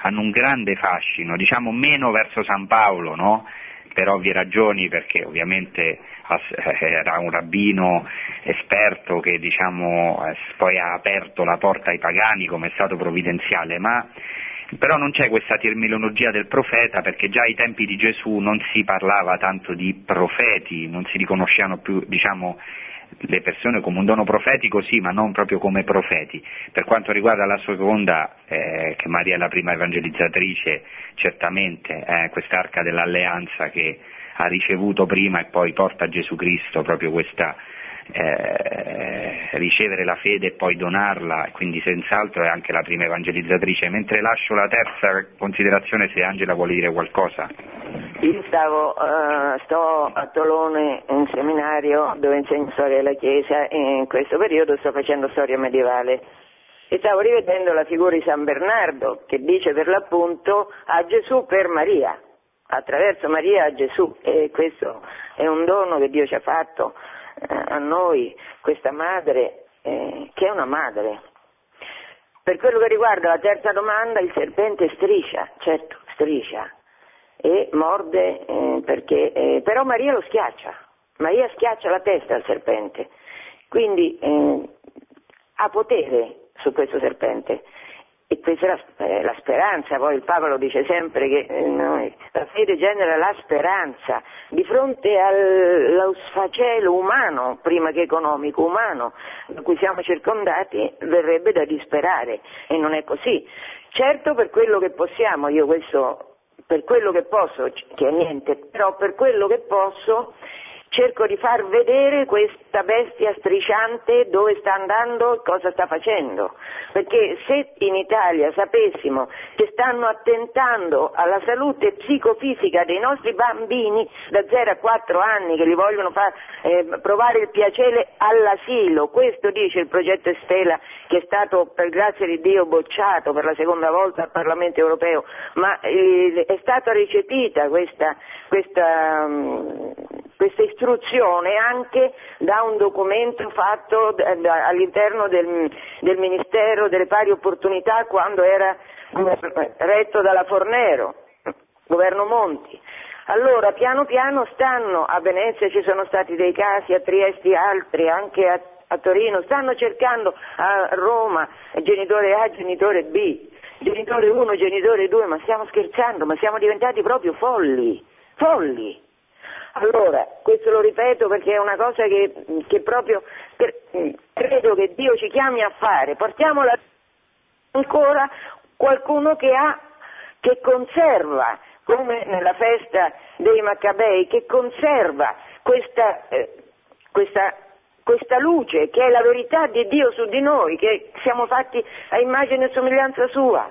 hanno un grande fascino, diciamo meno verso San Paolo, no? per ovvie ragioni, perché ovviamente era un rabbino esperto che diciamo, poi ha aperto la porta ai pagani come è stato provvidenziale, ma però non c'è questa terminologia del profeta perché già ai tempi di Gesù non si parlava tanto di profeti, non si riconoscevano più diciamo, le persone come un dono profetico sì, ma non proprio come profeti. Per quanto riguarda la seconda, eh, che Maria è la prima evangelizzatrice, certamente eh, quest'arca dell'alleanza che ha ricevuto prima e poi porta a Gesù Cristo proprio questa eh, ricevere la fede e poi donarla, quindi senz'altro è anche la prima evangelizzatrice. Mentre lascio la terza considerazione se Angela vuole dire qualcosa. Io stavo, uh, sto a Tolone in seminario dove insegno storia della Chiesa e in questo periodo sto facendo storia medievale e stavo rivedendo la figura di San Bernardo che dice per l'appunto a Gesù per Maria, attraverso Maria a Gesù e questo è un dono che Dio ci ha fatto a noi questa madre eh, che è una madre. Per quello che riguarda la terza domanda, il serpente striscia, certo, striscia e morde eh, perché, eh, però Maria lo schiaccia, Maria schiaccia la testa al serpente, quindi eh, ha potere su questo serpente e questa è la, eh, la, speranza, poi il Papa lo dice sempre che eh, noi, la fede genera la speranza di fronte allo sfacelo umano, prima che economico, umano, da cui siamo circondati, verrebbe da disperare e non è così. Certo per quello che possiamo, io questo, per quello che posso, che è niente, però per quello che posso cerco di far vedere questa bestia strisciante dove sta andando e cosa sta facendo. Perché se in Italia sapessimo che stanno attentando alla salute psicofisica dei nostri bambini da 0 a 4 anni che li vogliono far eh, provare il piacere all'asilo, questo dice il progetto Estela che è stato per grazia di Dio bocciato per la seconda volta al Parlamento europeo, ma eh, è stata recepita questa, questa, um, questa istruzione anche da un documento fatto all'interno del, del Ministero delle pari opportunità quando era retto dalla Fornero, governo Monti. Allora, piano piano stanno, a Venezia ci sono stati dei casi, a Trieste altri, anche a, a Torino, stanno cercando a Roma genitore A, genitore B, genitore 1, genitore 2, ma stiamo scherzando, ma siamo diventati proprio folli, folli. Allora, questo lo ripeto perché è una cosa che, che proprio per, credo che Dio ci chiami a fare. Portiamo la, ancora qualcuno che, ha, che conserva come nella festa dei Maccabei, che conserva questa, eh, questa, questa luce che è la verità di Dio su di noi, che siamo fatti a immagine e somiglianza sua.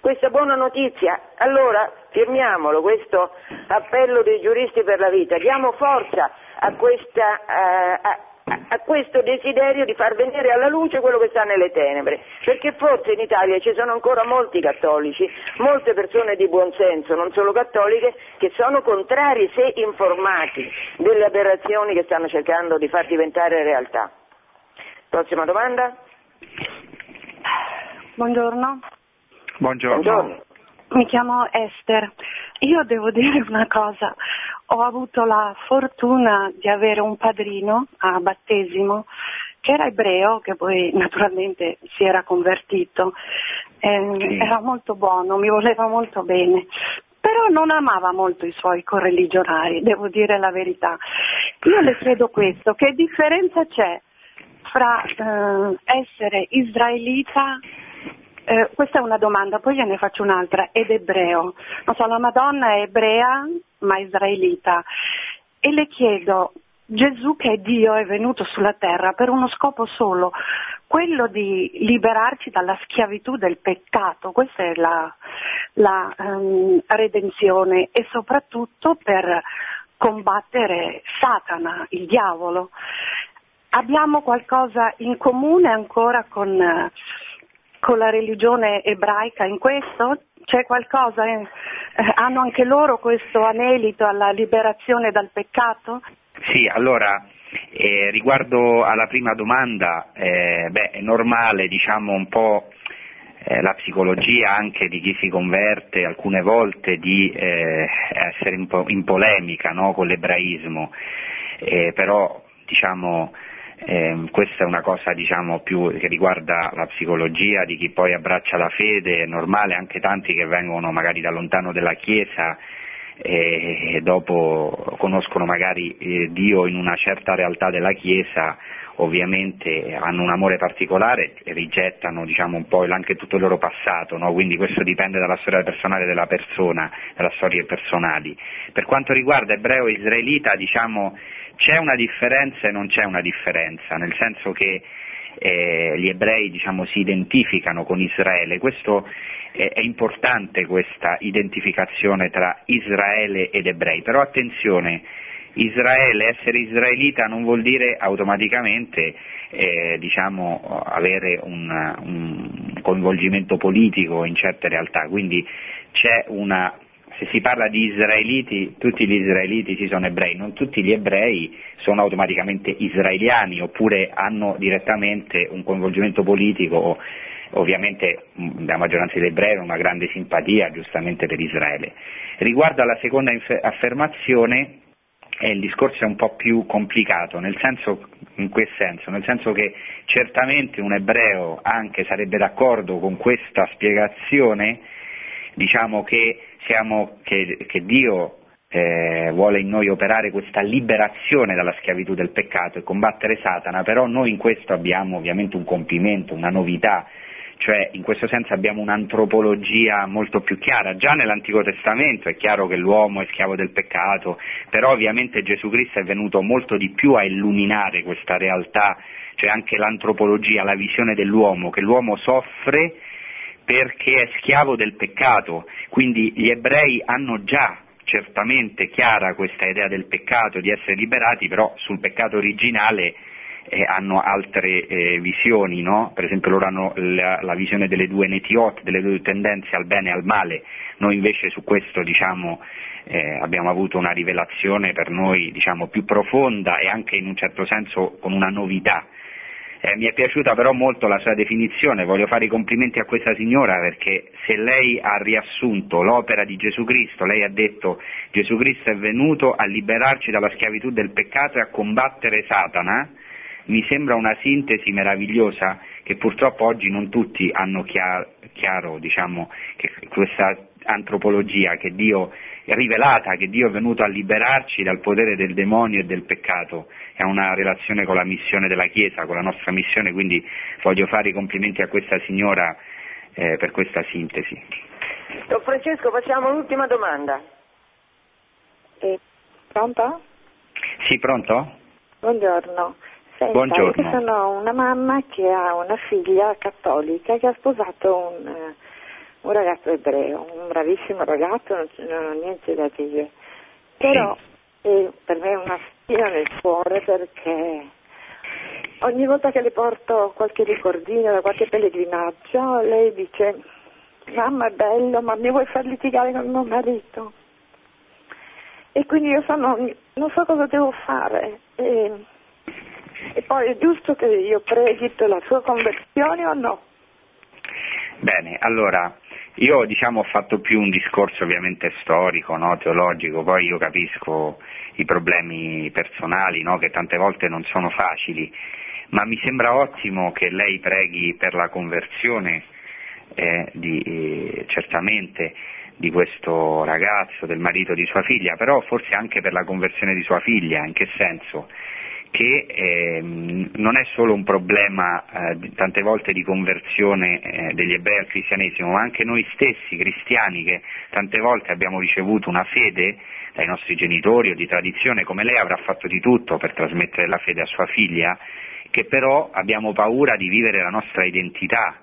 Questa buona notizia, allora firmiamolo, questo appello dei giuristi per la vita, diamo forza a, questa, uh, a, a questo desiderio di far venire alla luce quello che sta nelle tenebre, perché forse in Italia ci sono ancora molti cattolici, molte persone di buon senso, non solo cattoliche, che sono contrari se informati delle aberrazioni che stanno cercando di far diventare realtà. Prossima domanda? Buongiorno. Buongiorno. Buongiorno. Mi chiamo Esther. Io devo dire una cosa, ho avuto la fortuna di avere un padrino a battesimo che era ebreo, che poi naturalmente si era convertito, eh, Sì. era molto buono, mi voleva molto bene, però non amava molto i suoi correligionari, devo dire la verità. Io le chiedo questo, che differenza c'è fra eh, essere israelita eh, questa è una domanda, poi gliene faccio un'altra, ed ebreo. Non so, la Madonna è ebrea ma israelita. E le chiedo, Gesù che è Dio è venuto sulla terra per uno scopo solo, quello di liberarci dalla schiavitù del peccato, questa è la, la ehm, redenzione e soprattutto per combattere Satana, il diavolo. Abbiamo qualcosa in comune ancora con, eh, con la religione ebraica in questo? C'è qualcosa? eh, eh, hanno anche loro questo anelito alla liberazione dal peccato? Sì, allora, eh, riguardo alla prima domanda, eh, beh, è normale, diciamo, un po' eh, la psicologia anche di chi si converte alcune volte di eh, essere un po' in polemica no, con l'ebraismo, Eh, però, diciamo, ehm, questa è una cosa diciamo, che riguarda la psicologia di chi poi abbraccia la fede, è normale anche tanti che vengono magari da lontano dalla Chiesa e dopo conoscono magari eh, Dio in una certa realtà della Chiesa, ovviamente hanno un amore particolare e rigettano diciamo, un po' anche tutto il loro passato, no? quindi questo dipende dalla storia personale della persona, dalle storie personali. Per quanto riguarda ebreo e israelita, diciamo, c'è una differenza e non c'è una differenza, nel senso che eh, gli ebrei diciamo, si identificano con Israele, questo è, è importante questa identificazione tra Israele ed ebrei, però attenzione, Israele, essere israelita non vuol dire automaticamente eh, diciamo, avere un, un coinvolgimento politico in certe realtà, quindi c'è una se si parla di israeliti, tutti gli israeliti si sono ebrei, non tutti gli ebrei sono automaticamente israeliani oppure hanno direttamente un coinvolgimento politico ovviamente la maggioranza degli ebrei ha una grande simpatia giustamente per Israele. Riguardo alla seconda affermazione, eh, il discorso è un po' più complicato, nel senso, in quel senso, nel senso che certamente un ebreo anche sarebbe d'accordo con questa spiegazione, diciamo che, siamo, che, che Dio eh, vuole in noi operare questa liberazione dalla schiavitù del peccato e combattere Satana, però noi in questo abbiamo ovviamente un compimento, una novità, cioè in questo senso abbiamo un'antropologia molto più chiara. Già nell'Antico Testamento è chiaro che l'uomo è schiavo del peccato, però ovviamente Gesù Cristo è venuto molto di più a illuminare questa realtà, cioè anche l'antropologia, la visione dell'uomo, che l'uomo soffre perché è schiavo del peccato, quindi gli ebrei hanno già certamente chiara questa idea del peccato, di essere liberati, però sul peccato originale eh, hanno altre eh, visioni, no? per esempio loro hanno la, la, visione delle due netiot, delle due tendenze al bene e al male, noi invece su questo diciamo, eh, abbiamo avuto una rivelazione per noi diciamo, più profonda e anche in un certo senso con una novità. Eh, mi è piaciuta però molto la sua definizione, voglio fare i complimenti a questa signora perché se lei ha riassunto l'opera di Gesù Cristo, lei ha detto Gesù Cristo è venuto a liberarci dalla schiavitù del peccato e a combattere Satana, mi sembra una sintesi meravigliosa che purtroppo oggi non tutti hanno chiaro, chiaro diciamo, questa antropologia che Dio rivelata, che Dio è venuto a liberarci dal potere del demonio e del peccato, è una relazione con la missione della Chiesa, con la nostra missione, quindi voglio fare i complimenti a questa signora eh, per questa sintesi. Don Francesco, facciamo l'ultima domanda. Eh, pronto? Sì, pronto? Buongiorno. Senta, Buongiorno. Io sono una mamma che ha una figlia cattolica che ha sposato un, eh, un ragazzo ebreo, un bravissimo ragazzo, non, ho niente da dire. Però eh, per me è una spina nel cuore perché ogni volta che le porto qualche ricordino da qualche pellegrinaggio, lei dice mamma è bello, ma mi vuoi far litigare con mio marito? E quindi io sono, non so cosa devo fare. E, e poi è giusto che io preghi per la sua conversione o no? Bene, allora, io diciamo ho fatto più un discorso ovviamente storico, no, teologico, poi io capisco i problemi personali, no, che tante volte non sono facili, ma mi sembra ottimo che lei preghi per la conversione eh, di, eh, certamente di questo ragazzo, del marito di sua figlia, però forse anche per la conversione di sua figlia, in che senso? Che ehm, non è solo un problema eh, tante volte di conversione eh, degli ebrei al cristianesimo, ma anche noi stessi cristiani che tante volte abbiamo ricevuto una fede dai nostri genitori o di tradizione, come lei avrà fatto di tutto per trasmettere la fede a sua figlia, che però abbiamo paura di vivere la nostra identità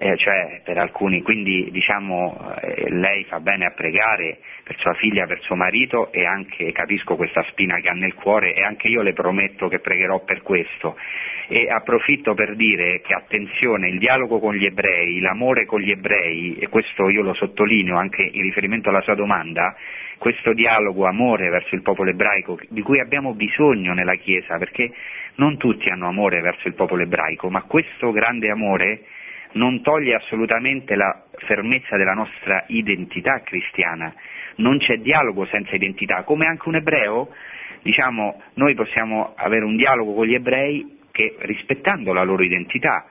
eh, cioè per alcuni, quindi diciamo eh, lei fa bene a pregare per sua figlia, per suo marito e anche capisco questa spina che ha nel cuore e anche io le prometto che pregherò per questo. E approfitto per dire che attenzione, il dialogo con gli ebrei, l'amore con gli ebrei, e questo io lo sottolineo anche in riferimento alla sua domanda, questo dialogo, amore verso il popolo ebraico di cui abbiamo bisogno nella Chiesa, perché non tutti hanno amore verso il popolo ebraico, ma questo grande amore non toglie assolutamente la fermezza della nostra identità cristiana. Non c'è dialogo senza identità, come anche un ebreo, diciamo, noi possiamo avere un dialogo con gli ebrei che rispettando la loro identità,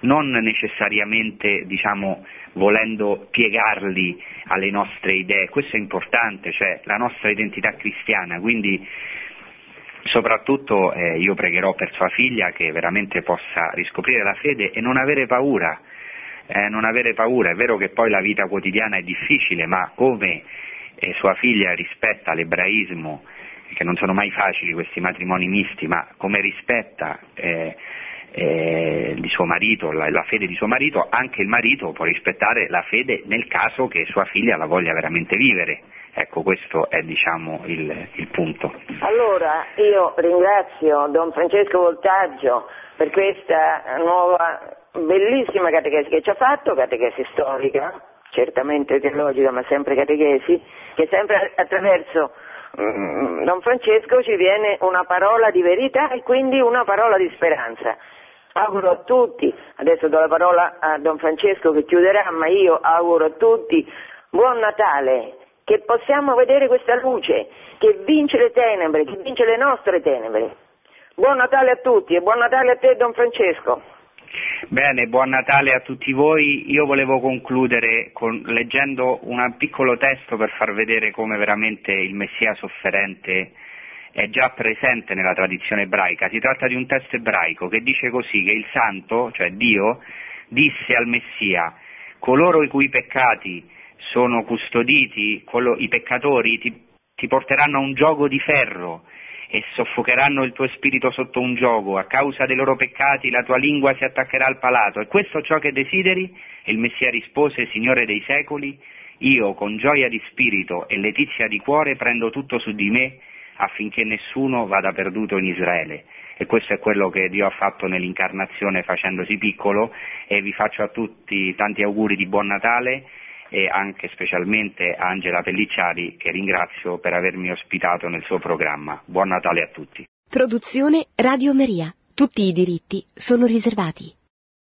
non necessariamente diciamo, volendo piegarli alle nostre idee, questo è importante, cioè la nostra identità cristiana, quindi soprattutto eh, io pregherò per sua figlia che veramente possa riscoprire la fede e non avere paura, eh, non avere paura, è vero che poi la vita quotidiana è difficile, ma come eh, sua figlia rispetta l'ebraismo, che non sono mai facili questi matrimoni misti, ma come rispetta eh, eh, di suo marito, la, la fede di suo marito, anche il marito può rispettare la fede nel caso che sua figlia la voglia veramente vivere. Ecco, questo è diciamo il, il punto. Allora, io ringrazio Don Francesco Voltaggio per questa nuova bellissima catechesi che ci ha fatto, catechesi storica, certamente teologica, ma sempre catechesi, che sempre attraverso mm, Don Francesco ci viene una parola di verità e quindi una parola di speranza. Auguro a tutti, adesso do la parola a Don Francesco che chiuderà, ma io auguro a tutti buon Natale, che possiamo vedere questa luce, che vince le tenebre, che vince le nostre tenebre. Buon Natale a tutti e buon Natale a te Don Francesco. Bene, buon Natale a tutti voi. Io volevo concludere con, leggendo un piccolo testo per far vedere come veramente il Messia sofferente è già presente nella tradizione ebraica. Si tratta di un testo ebraico che dice così che il santo, cioè Dio, disse al Messia, coloro i cui peccati sono custoditi, quello- i peccatori ti, ti porteranno a un gioco di ferro e soffocheranno il tuo spirito sotto un gioco, a causa dei loro peccati la tua lingua si attaccherà al palato. È questo ciò che desideri? E il Messia rispose, Signore dei secoli, io con gioia di spirito e letizia di cuore prendo tutto su di me affinché nessuno vada perduto in Israele. E questo è quello che Dio ha fatto nell'incarnazione facendosi piccolo e vi faccio a tutti tanti auguri di buon Natale e anche specialmente Angela Pellicciari che ringrazio per avermi ospitato nel suo programma. Buon Natale a tutti. Produzione Radio Maria. Tutti i diritti sono riservati.